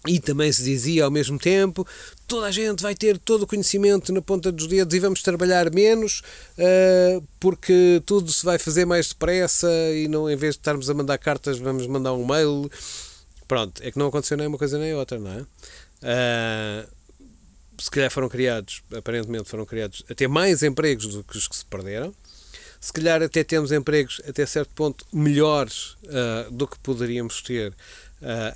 Speaker 5: E também se dizia ao mesmo tempo: toda a gente vai ter todo o conhecimento na ponta dos dedos e vamos trabalhar menos uh, porque tudo se vai fazer mais depressa e não, em vez de estarmos a mandar cartas, vamos mandar um mail. Pronto, é que não aconteceu nem uma coisa nem outra, não é? Uh, se calhar foram criados, aparentemente foram criados até mais empregos do que os que se perderam. Se calhar até temos empregos até certo ponto melhores uh, do que poderíamos ter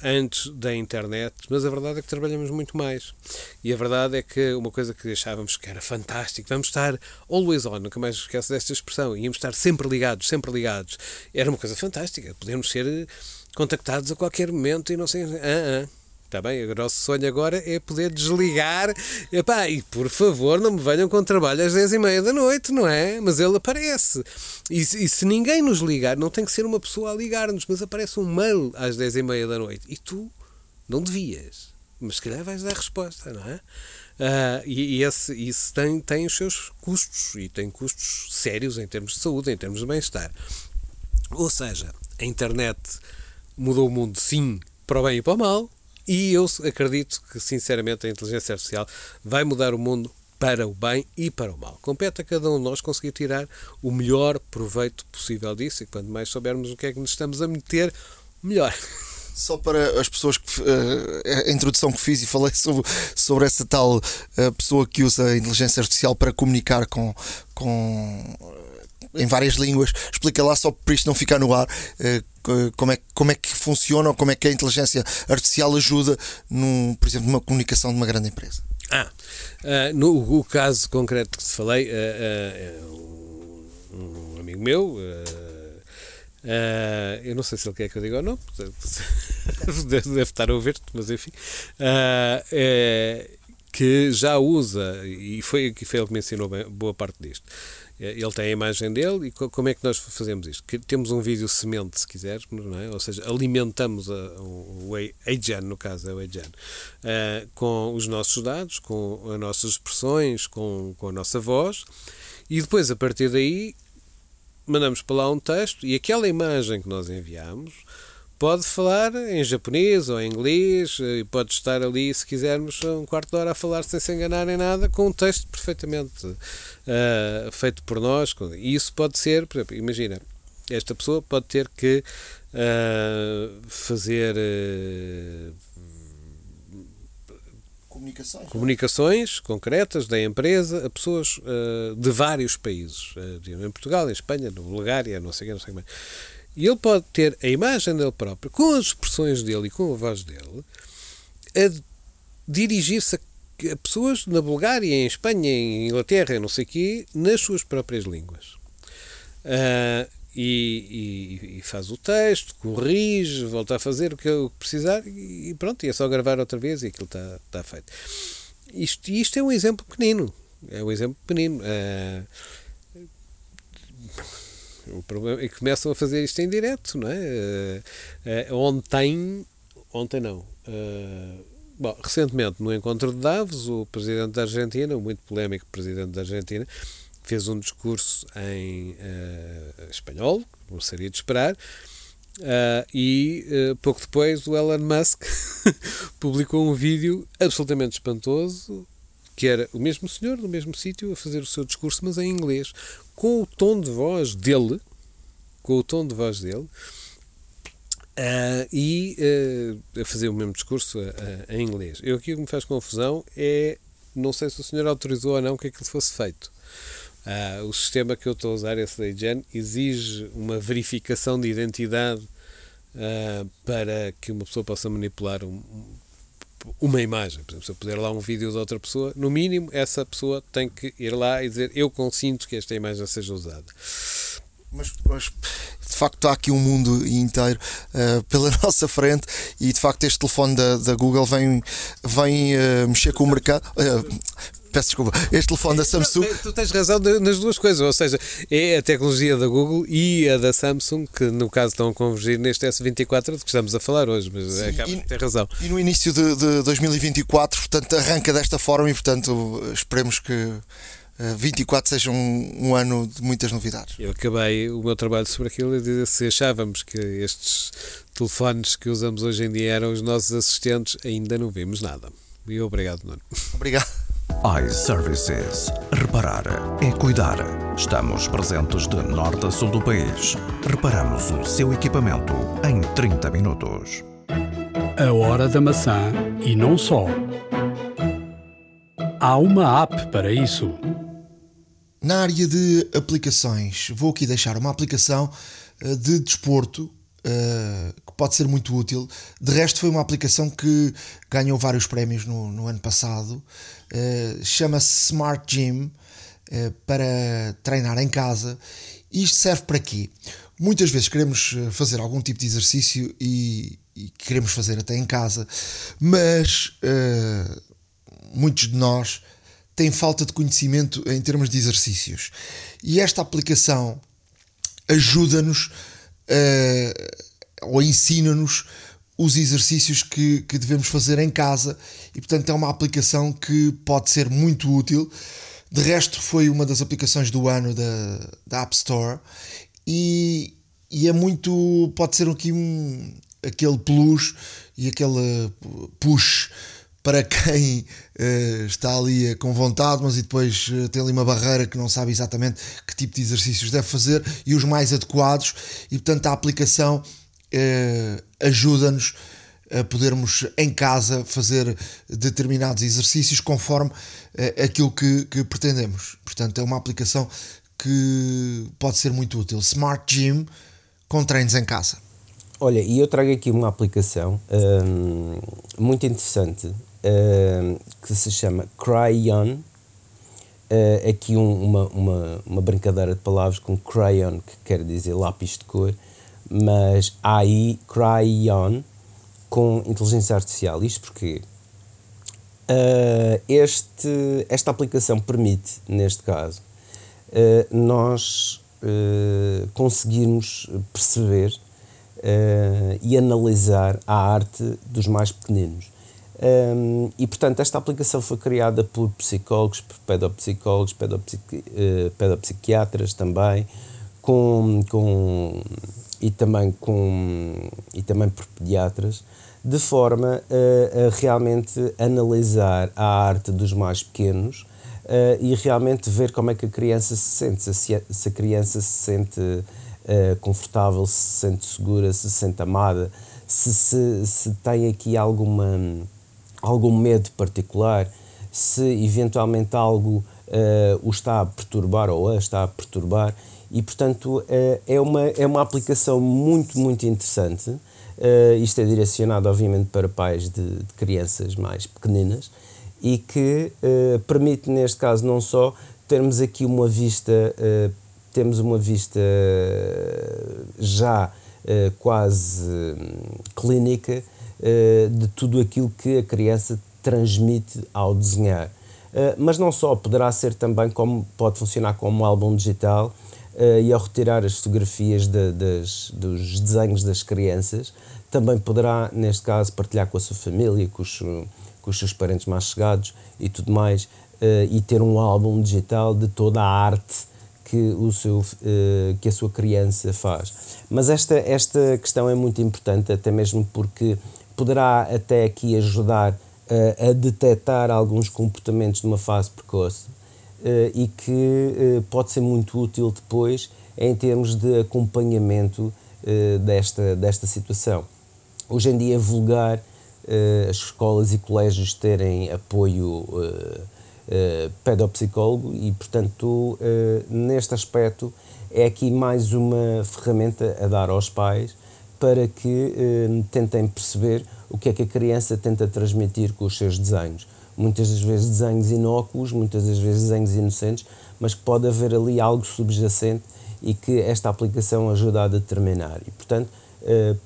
Speaker 5: antes da internet, mas a verdade é que trabalhamos muito mais. E a verdade é que uma coisa que achávamos que era fantástico, vamos estar always on, nunca mais esquece desta expressão, íamos estar sempre ligados, sempre ligados. Era uma coisa fantástica, podemos ser contactados a qualquer momento e não sei. Ah, ah. Está bem, o nosso sonho agora é poder desligar. E por favor, não me venham com trabalho às 10 e meia da noite, não é? Mas ele aparece. E, e se ninguém nos ligar, não tem que ser uma pessoa a ligar-nos, mas aparece um mail às 10 e meia da noite. E tu não devias. Mas se calhar vais dar resposta, não é? Uh, e, e esse, isso tem, tem os seus custos e tem custos sérios em termos de saúde, em termos de bem-estar. Ou seja, a internet mudou o mundo, sim, para o bem e para o mal, e eu acredito que, sinceramente, a inteligência artificial vai mudar o mundo para o bem e para o mal. Compete a cada um de nós conseguir tirar o melhor proveito possível disso e quanto mais soubermos o que é que nos estamos a meter, melhor.
Speaker 2: Só para as pessoas que uh, a introdução que fiz e falei sobre, sobre essa tal uh, pessoa que usa a inteligência artificial para comunicar com, com em várias línguas. Explica lá só para isto não ficar no ar eh, como é, como é que funciona ou como é que a inteligência artificial ajuda, num, por exemplo, numa comunicação de uma grande empresa.
Speaker 5: Ah, uh, no o caso concreto que te falei, uh, uh, um, amigo meu, eu não sei se ele quer que eu diga ou não, deve estar a ouvir-te, mas enfim, que já usa, e foi, foi ele que me ensinou bem, boa parte disto é, ele tem a imagem dele e como é que nós fazemos isto? Que temos um vídeo semente, se quiseres, não é? ou seja, alimentamos a, o, AGEN, no caso é o AGEN, uh, com os nossos dados, com as nossas expressões, com, com a nossa voz e depois a partir daí mandamos para lá um texto e aquela imagem que nós enviamos pode falar em japonês ou em inglês e pode estar ali, se quisermos, um quarto de hora a falar sem se enganar em nada, com um texto perfeitamente uh, feito por nós. E isso pode ser, por exemplo, imagina, esta pessoa pode ter que uh, fazer uh,
Speaker 2: comunicações.
Speaker 5: comunicações concretas da empresa a pessoas de vários países, em Portugal, em Espanha, na Bulgária, não sei o que, não sei como e ele pode ter a imagem dele próprio, com as expressões dele e com a voz dele, a dirigir-se a pessoas na Bulgária, em Espanha, em Inglaterra, não sei o quê, nas suas próprias línguas. Uh, e, e, e, faz o texto, corrige, volta a fazer o que, que precisar e pronto, e é só gravar outra vez e aquilo está, está feito. Isto, isto é um exemplo pequenino. É um exemplo pequenino. Uh, o problema que começam a fazer isto em direto, não é? Uh, uh, ontem, ontem não. Uh, bom, recentemente, no encontro de Davos, o presidente da Argentina, o muito polémico presidente da Argentina, fez um discurso em espanhol, como seria de esperar, e pouco depois o Elon Musk publicou um vídeo absolutamente espantoso que era o mesmo senhor, no mesmo sítio, a fazer o seu discurso, mas em inglês, com o tom de voz dele, com o tom de voz dele, uh, e uh, a fazer o mesmo discurso uh, em inglês. Eu aqui o que me faz confusão é, não sei se o senhor autorizou ou não que aquilo fosse feito. o sistema que eu estou a usar, esse da IGEN, exige uma verificação de identidade para que uma pessoa possa manipular um, uma imagem. Por exemplo, se eu puder lá um vídeo de outra pessoa, no mínimo essa pessoa tem que ir lá e dizer eu consinto que esta imagem seja usada.
Speaker 2: Mas, mas, de facto está aqui um mundo inteiro uh, pela nossa frente e de facto este telefone da, da Google vem, vem uh, mexer com o mercado. Uh, peço desculpa, este telefone da Samsung.
Speaker 5: Tu tens razão nas duas coisas, ou seja, é a tecnologia da Google e a da Samsung que no caso estão a convergir neste S24 de que estamos a falar hoje, mas Sim, acaba de ter razão.
Speaker 2: E no início de, de 2024, portanto, arranca desta forma e portanto esperemos que 24 seja um, um, ano de muitas novidades.
Speaker 5: Eu acabei o meu trabalho sobre aquilo e dizer se achávamos que estes telefones que usamos hoje em dia eram os nossos assistentes, ainda não vimos nada. E obrigado, Nuno.
Speaker 2: Obrigado.
Speaker 3: iServices. Reparar é cuidar. Estamos presentes de norte a sul do país. Reparamos o seu equipamento em 30 minutos.
Speaker 1: A hora da maçã e não só. Há uma app para isso.
Speaker 2: Na área de aplicações, vou aqui deixar uma aplicação eh, de desporto uh, que pode ser muito útil. De resto, foi uma aplicação que ganhou vários prémios no, no ano passado. Uh, Chama-se Smart Gym uh, para treinar em casa. Isto serve para quê? Muitas vezes queremos fazer algum tipo de exercício e, e queremos fazer até em casa, mas muitos de nós têm falta de conhecimento em termos de exercícios. E esta aplicação ajuda-nos uh, ou ensina-nos os exercícios que, que devemos fazer em casa e, portanto, é uma aplicação que pode ser muito útil. De resto, foi uma das aplicações do ano da, da App Store e, e é muito. pode ser aqui um, aquele plus e aquele push para quem uh, está ali com vontade, mas e depois uh, tem ali uma barreira que não sabe exatamente que tipo de exercícios deve fazer e os mais adequados, e portanto a aplicação ajuda-nos a podermos em casa fazer determinados exercícios conforme aquilo que, que pretendemos. Portanto, é uma aplicação que pode ser muito útil. Smart Gym com treinos em casa.
Speaker 4: Olha, e eu trago aqui uma aplicação hum, muito interessante uh, que se chama Crayon. Uh, aqui um, uma, uma, uma brincadeira de palavras com crayon, que quer dizer lápis de cor, mas há aí crayon com inteligência artificial. Isto porque uh, este, esta aplicação permite, neste caso, uh, nós uh, conseguirmos perceber e analisar a arte dos mais pequeninos. Um, e portanto, esta aplicação foi criada por psicólogos, por pedopsicólogos, pedopsiqui, pedopsiquiatras também, com, com, e, também com, e também por pediatras, de forma a, a realmente analisar a arte dos mais pequenos uh, e realmente ver como é que a criança se sente, se, se a criança se sente uh, confortável, se sente segura, se sente amada, se, se, se tem aqui alguma algum medo particular, se eventualmente algo uh, o está a perturbar ou a está a perturbar. E, portanto, uh, é, uma, é uma aplicação muito, muito interessante. Uh, isto é direcionado, obviamente, para pais de, de crianças mais pequeninas e que permite, neste caso, não só termos aqui uma vista temos uma vista já uh, quase hum, clínica uh, de tudo aquilo que a criança transmite ao desenhar. Uh, mas não só, poderá ser também como pode funcionar como um álbum digital e ao retirar as fotografias de, das, dos desenhos das crianças, também poderá, neste caso, partilhar com a sua família, com os, com os seus parentes mais chegados e tudo mais, e ter um álbum digital de toda a arte que, o seu, uh, que a sua criança faz. Mas esta, esta questão é muito importante, até mesmo porque poderá até aqui ajudar uh, a detectar alguns comportamentos de uma fase precoce uh, e que pode ser muito útil depois em termos de acompanhamento desta, desta situação. Hoje em dia é vulgar as escolas e colégios terem apoio pedopsicólogo e, portanto, neste aspecto é aqui mais uma ferramenta a dar aos pais para que tentem perceber o que é que a criança tenta transmitir com os seus desenhos. Muitas das vezes desenhos inócuos, muitas das vezes desenhos inocentes, mas que pode haver ali algo subjacente e que esta aplicação ajuda a determinar. E, portanto,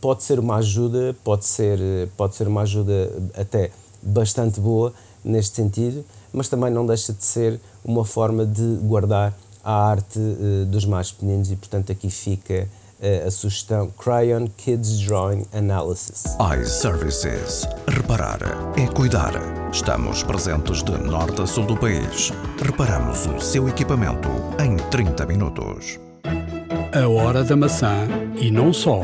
Speaker 4: pode ser uma ajuda, pode ser, pode ser uma ajuda até bastante boa neste sentido, mas também não deixa de ser uma forma de guardar a arte uh, dos mais pequeninos e, portanto, aqui fica a sugestão Crayon Kids Drawing Analysis.
Speaker 3: iServices. Reparar é cuidar. Estamos presentes de norte a sul do país. Reparamos o seu equipamento em 30 minutos.
Speaker 1: A hora da maçã e não só.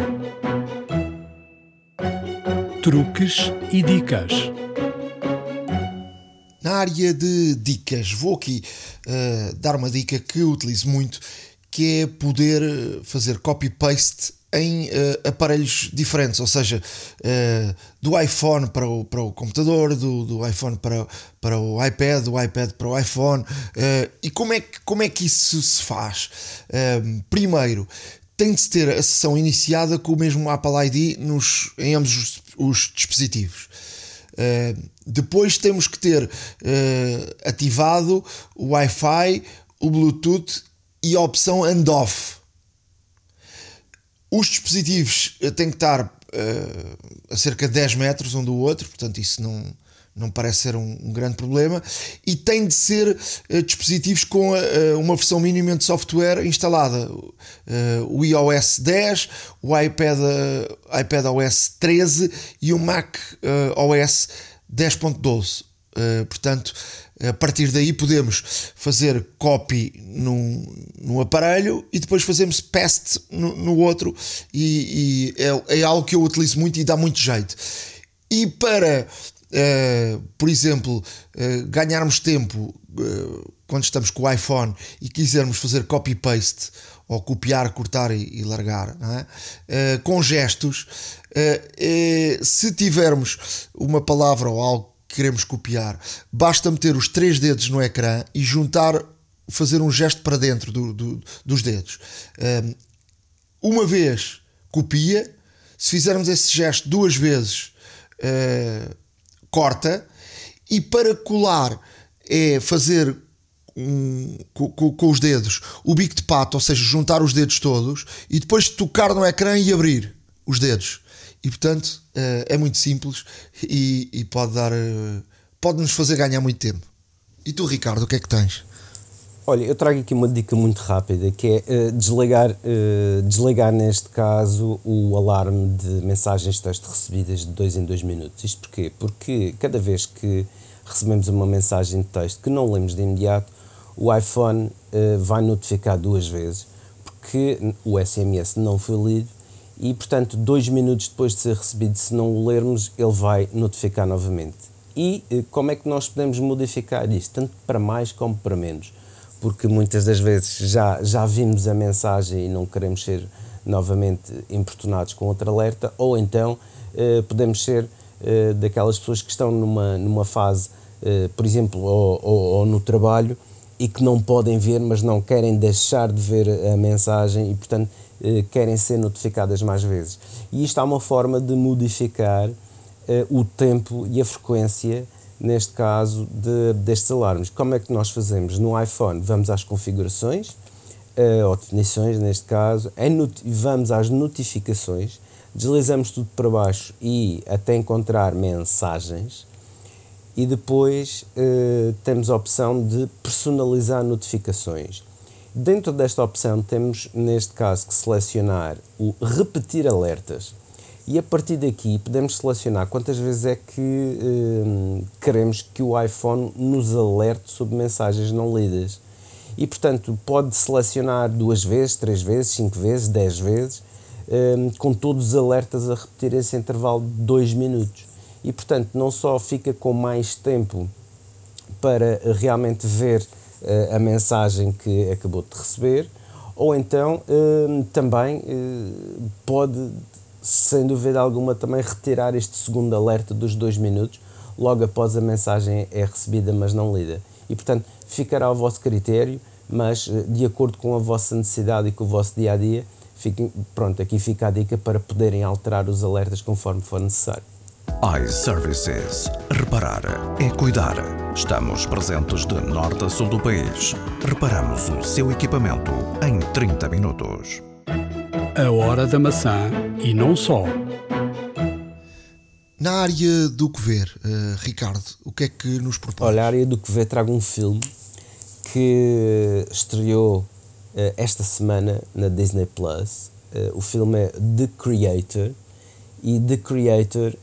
Speaker 1: Truques e dicas
Speaker 2: na área de dicas, vou aqui uh, dar uma dica que eu utilizo muito, que é poder eh, fazer copy-paste em uh, aparelhos diferentes, ou seja, uh, do iPhone para o, para o computador, do, do iPhone para, para o iPad, do iPad para o iPhone. Uh, e como é, que, como é que isso se faz? primeiro, tem de se ter a sessão iniciada com o mesmo Apple ID nos, em ambos os, os dispositivos. Uh, depois temos que ter ativado o Wi-Fi, o Bluetooth e a opção handoff. Os dispositivos eh, têm que estar uh, a cerca de 10 metros um do outro, portanto, isso não, não parece ser um, um grande problema. E tem de ser uh, dispositivos com uh, uma versão mínima de software instalada: o iOS 10, o iPad, iPad OS 13 e o Mac OS 10.12. Uh, portanto, a partir daí podemos fazer copy num, num aparelho e depois fazemos paste no, no outro, e, e é, é, algo que eu utilizo muito e dá muito jeito. E para, uh, por exemplo, uh, ganharmos tempo quando estamos com o iPhone e quisermos fazer copy-paste ou copiar, cortar e, e largar, é? com gestos, se tivermos uma palavra ou algo queremos copiar, basta meter os três dedos no ecrã e juntar, fazer um gesto para dentro do, do, dos dedos. uma vez copia, se fizermos esse gesto duas vezes, uh, corta, e para colar é fazer um, com, com, os dedos o bico de pato, ou seja, juntar os dedos todos e depois tocar no ecrã e abrir os dedos. E portanto uh, é muito simples e, e pode dar uh, pode nos fazer ganhar muito tempo. E tu, Ricardo, o que é que tens?
Speaker 4: Olha, eu trago aqui uma dica muito rápida que é uh, desligar, desligar neste caso o alarme de mensagens de texto recebidas de dois em dois minutos. Isto porquê? Porque cada vez que recebemos uma mensagem de texto que não lemos de imediato, o iPhone vai notificar duas vezes porque o SMS não foi lido e, portanto, dois minutos depois de ser recebido, se não o lermos, ele vai notificar novamente. E eh, como é que nós podemos modificar isto, tanto para mais como para menos? Porque muitas das vezes já, já vimos a mensagem e não queremos ser novamente importunados com outro alerta, ou então eh, podemos ser eh, daquelas pessoas que estão numa, numa fase, eh, por exemplo, ou, ou, ou no trabalho, e que não podem ver, mas não querem deixar de ver a mensagem e, portanto, querem ser notificadas mais vezes. E isto é uma forma de modificar eh, o tempo e a frequência, neste caso, de, destes alarmes. Como é que nós fazemos? No iPhone, vamos às configurações, uh, ou definições neste caso, vamos às notificações, deslizamos tudo para baixo e até encontrar mensagens e depois temos a opção de personalizar notificações. Dentro desta opção temos neste caso que selecionar o repetir alertas e a partir daqui podemos selecionar quantas vezes é que uh, queremos que o iPhone nos alerte sobre mensagens não lidas. E portanto pode selecionar duas vezes, três vezes, cinco vezes, dez vezes, uh, com todos os alertas a repetir esse intervalo de dois minutos. E portanto não só fica com mais tempo para realmente ver a mensagem que acabou de receber, ou então também pode sem dúvida alguma, também retirar este segundo alerta dos dois minutos logo após a mensagem é recebida, mas não lida. E, portanto, ficará ao vosso critério, mas eh, de acordo com a vossa necessidade e com o vosso dia a dia, fiquem, pronto, aqui fica a dica para poderem alterar os alertas conforme for necessário.
Speaker 3: iServices. Reparar é cuidar. Estamos presentes de norte a sul do país. Reparamos o seu equipamento em 30 minutos.
Speaker 1: A Hora da Maçã e não só.
Speaker 2: Na área do que ver, uh, Ricardo, o que é que nos propõe?
Speaker 4: Olha, a área do que ver trago um filme que estreou uh, esta semana na Disney Plus. Uh, o filme é The Creator e The Creator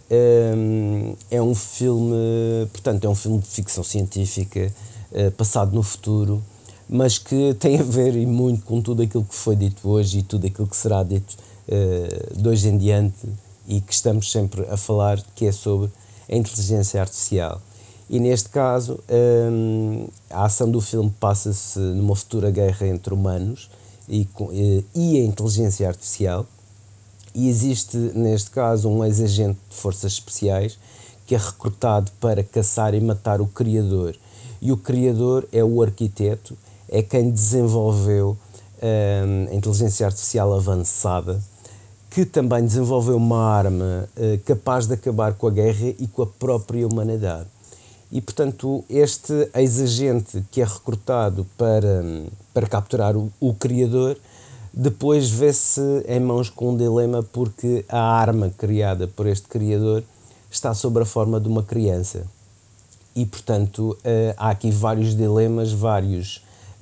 Speaker 4: um, é um filme, portanto, é um filme de ficção científica passado no futuro mas que tem a ver e muito com tudo aquilo que foi dito hoje e tudo aquilo que será dito uh, de hoje em diante e que estamos sempre a falar, que é sobre a inteligência artificial. E neste caso, um, a ação do filme passa-se numa futura guerra entre humanos e, eh, e a inteligência artificial. E existe, neste caso, um ex-agente de forças especiais que é recrutado para caçar e matar o Criador. E o Criador é o arquiteto é quem desenvolveu um, a inteligência artificial avançada, que também desenvolveu uma arma uh, capaz de acabar com a guerra e com a própria humanidade. E, portanto, este ex-agente que é recrutado para, para capturar o, o criador, depois vê-se em mãos com um dilema porque a arma criada por este criador está sob a forma de uma criança. E, portanto, uh, há aqui vários dilemas, vários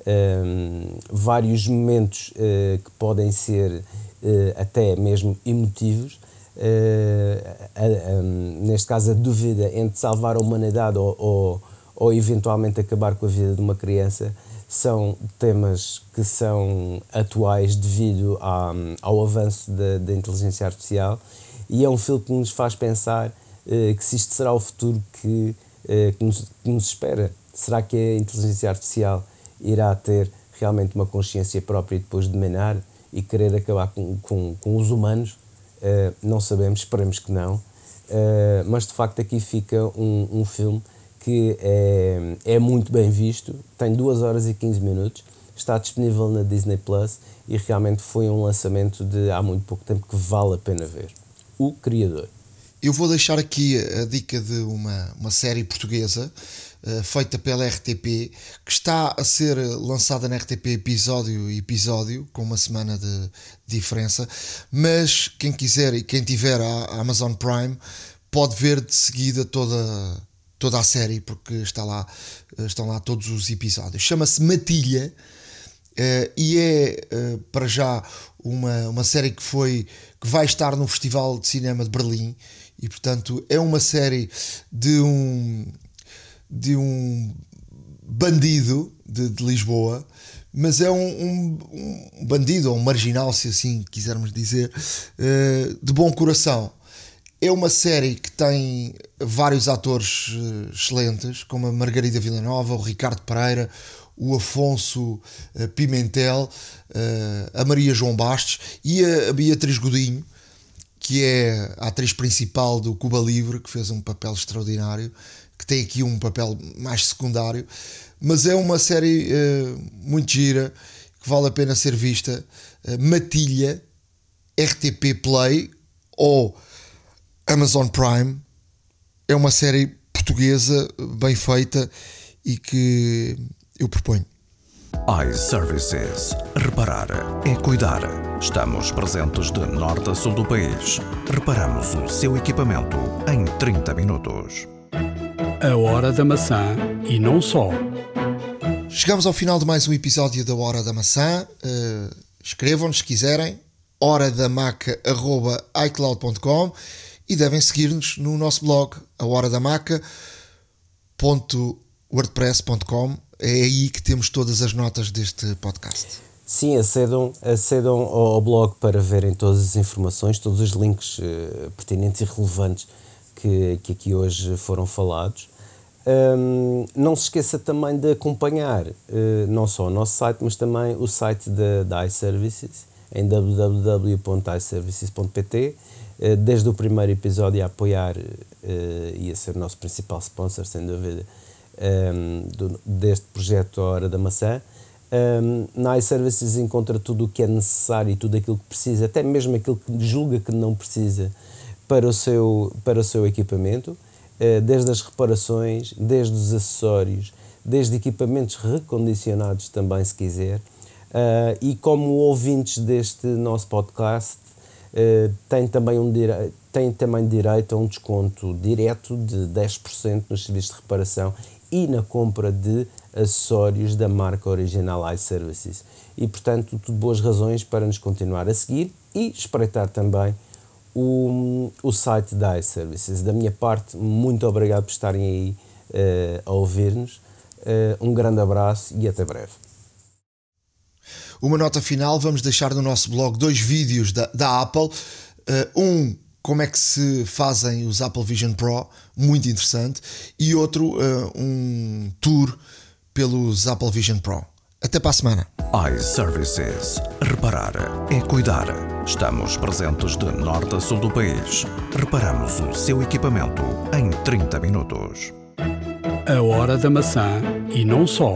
Speaker 4: um, vários momentos uh, que podem ser uh, até mesmo emotivos. Uh, neste caso, a dúvida entre salvar a humanidade ou, ou, ou, eventualmente acabar com a vida de uma criança são temas que são atuais devido à, ao avanço da, da, inteligência artificial e é um filme que nos faz pensar que se isto será o futuro que, que, nos, que nos espera. Será que a inteligência artificial irá ter realmente uma consciência própria depois de menar e querer acabar com, com, com os humanos, uh, não sabemos, esperemos que não. Uh, mas de facto aqui fica um, um filme que é, é muito bem visto, tem 2 horas e 15 minutos, está disponível na Disney Plus e realmente foi um lançamento de há muito pouco tempo que vale a pena ver. O Criador.
Speaker 2: Eu vou deixar aqui a dica de uma, uma série portuguesa uh, feita pela RTP que está a ser lançada na RTP episódio a episódio, com uma semana de diferença. Mas quem quiser e quem tiver a Amazon Prime pode ver de seguida toda, toda a série, porque está lá, eh, estão lá todos os episódios. Chama-se Matilha. Uh, e é uh, para já uma, uma série que foi que vai estar no Festival de Cinema de Berlim e portanto é uma série de um de um bandido de, de Lisboa mas é um, um, um, bandido ou um marginal se assim quisermos dizer de bom coração é uma série que tem vários atores uh, excelentes como a Margarida Villanova o Ricardo Pereira o Afonso uh, Pimentel a Maria João Bastos e a, Beatriz Godinho que é a atriz principal do Cuba Livre, que fez um papel extraordinário, que tem aqui um papel mais secundário, mas é uma série muito gira, que vale a pena ser vista. Matilha, RTP Play ou Amazon Prime. É uma série portuguesa bem feita e que eu proponho.
Speaker 3: iServices. Reparar é cuidar. Estamos presentes de norte a sul do país. Reparamos o seu equipamento em 30 minutos.
Speaker 1: A hora da maçã e não só.
Speaker 2: Chegamos ao final de mais um episódio da Hora da Maçã. Uh, Escrevam-nos se quiserem, horadamaca.icloud.com e devem seguir-nos no nosso blog, a horadamaca.wordpress.com. É aí que temos todas as notas deste podcast.
Speaker 4: Sim, acedam, acedam ao blog para verem todas as informações, todos os links uh, pertinentes e relevantes que, que aqui hoje foram falados. Um, não se esqueça também de acompanhar uh, não só o nosso site, mas também o site da iServices em www.iservices.pt. Uh, desde o primeiro episódio a apoiar uh, e a ser nosso principal sponsor, sem dúvida, um, do, deste projeto A Hora da Maçã. Um, na iServices encontra tudo o que é necessário tudo aquilo que precisa, até mesmo aquilo que julga que não precisa para o seu, para o seu equipamento. Eh, desde as reparações, desde os acessórios, desde equipamentos recondicionados também, se quiser. Uh, e como ouvintes deste nosso podcast, uh, têm, também um têm também direito a um desconto direto de 10% nos serviços de reparação e na compra de acessórios da marca original iServices. E, portanto, tudo boas razões para nos continuar a seguir e espreitar também o, o site da iServices. Da minha parte, muito obrigado por estarem aí uh, a ouvir-nos. Uh, um grande abraço e até breve.
Speaker 2: Uma nota final: vamos deixar no nosso blog dois vídeos da, da Apple. Uh, um como é que se fazem os Apple Vision Pro, muito interessante, e outro um tour pelos Apple Vision Pro. Até para a semana.
Speaker 3: iServices. Reparar é cuidar. Estamos presentes de norte a sul do país. Reparamos o seu equipamento em 30 minutos.
Speaker 1: A hora da maçã e não só.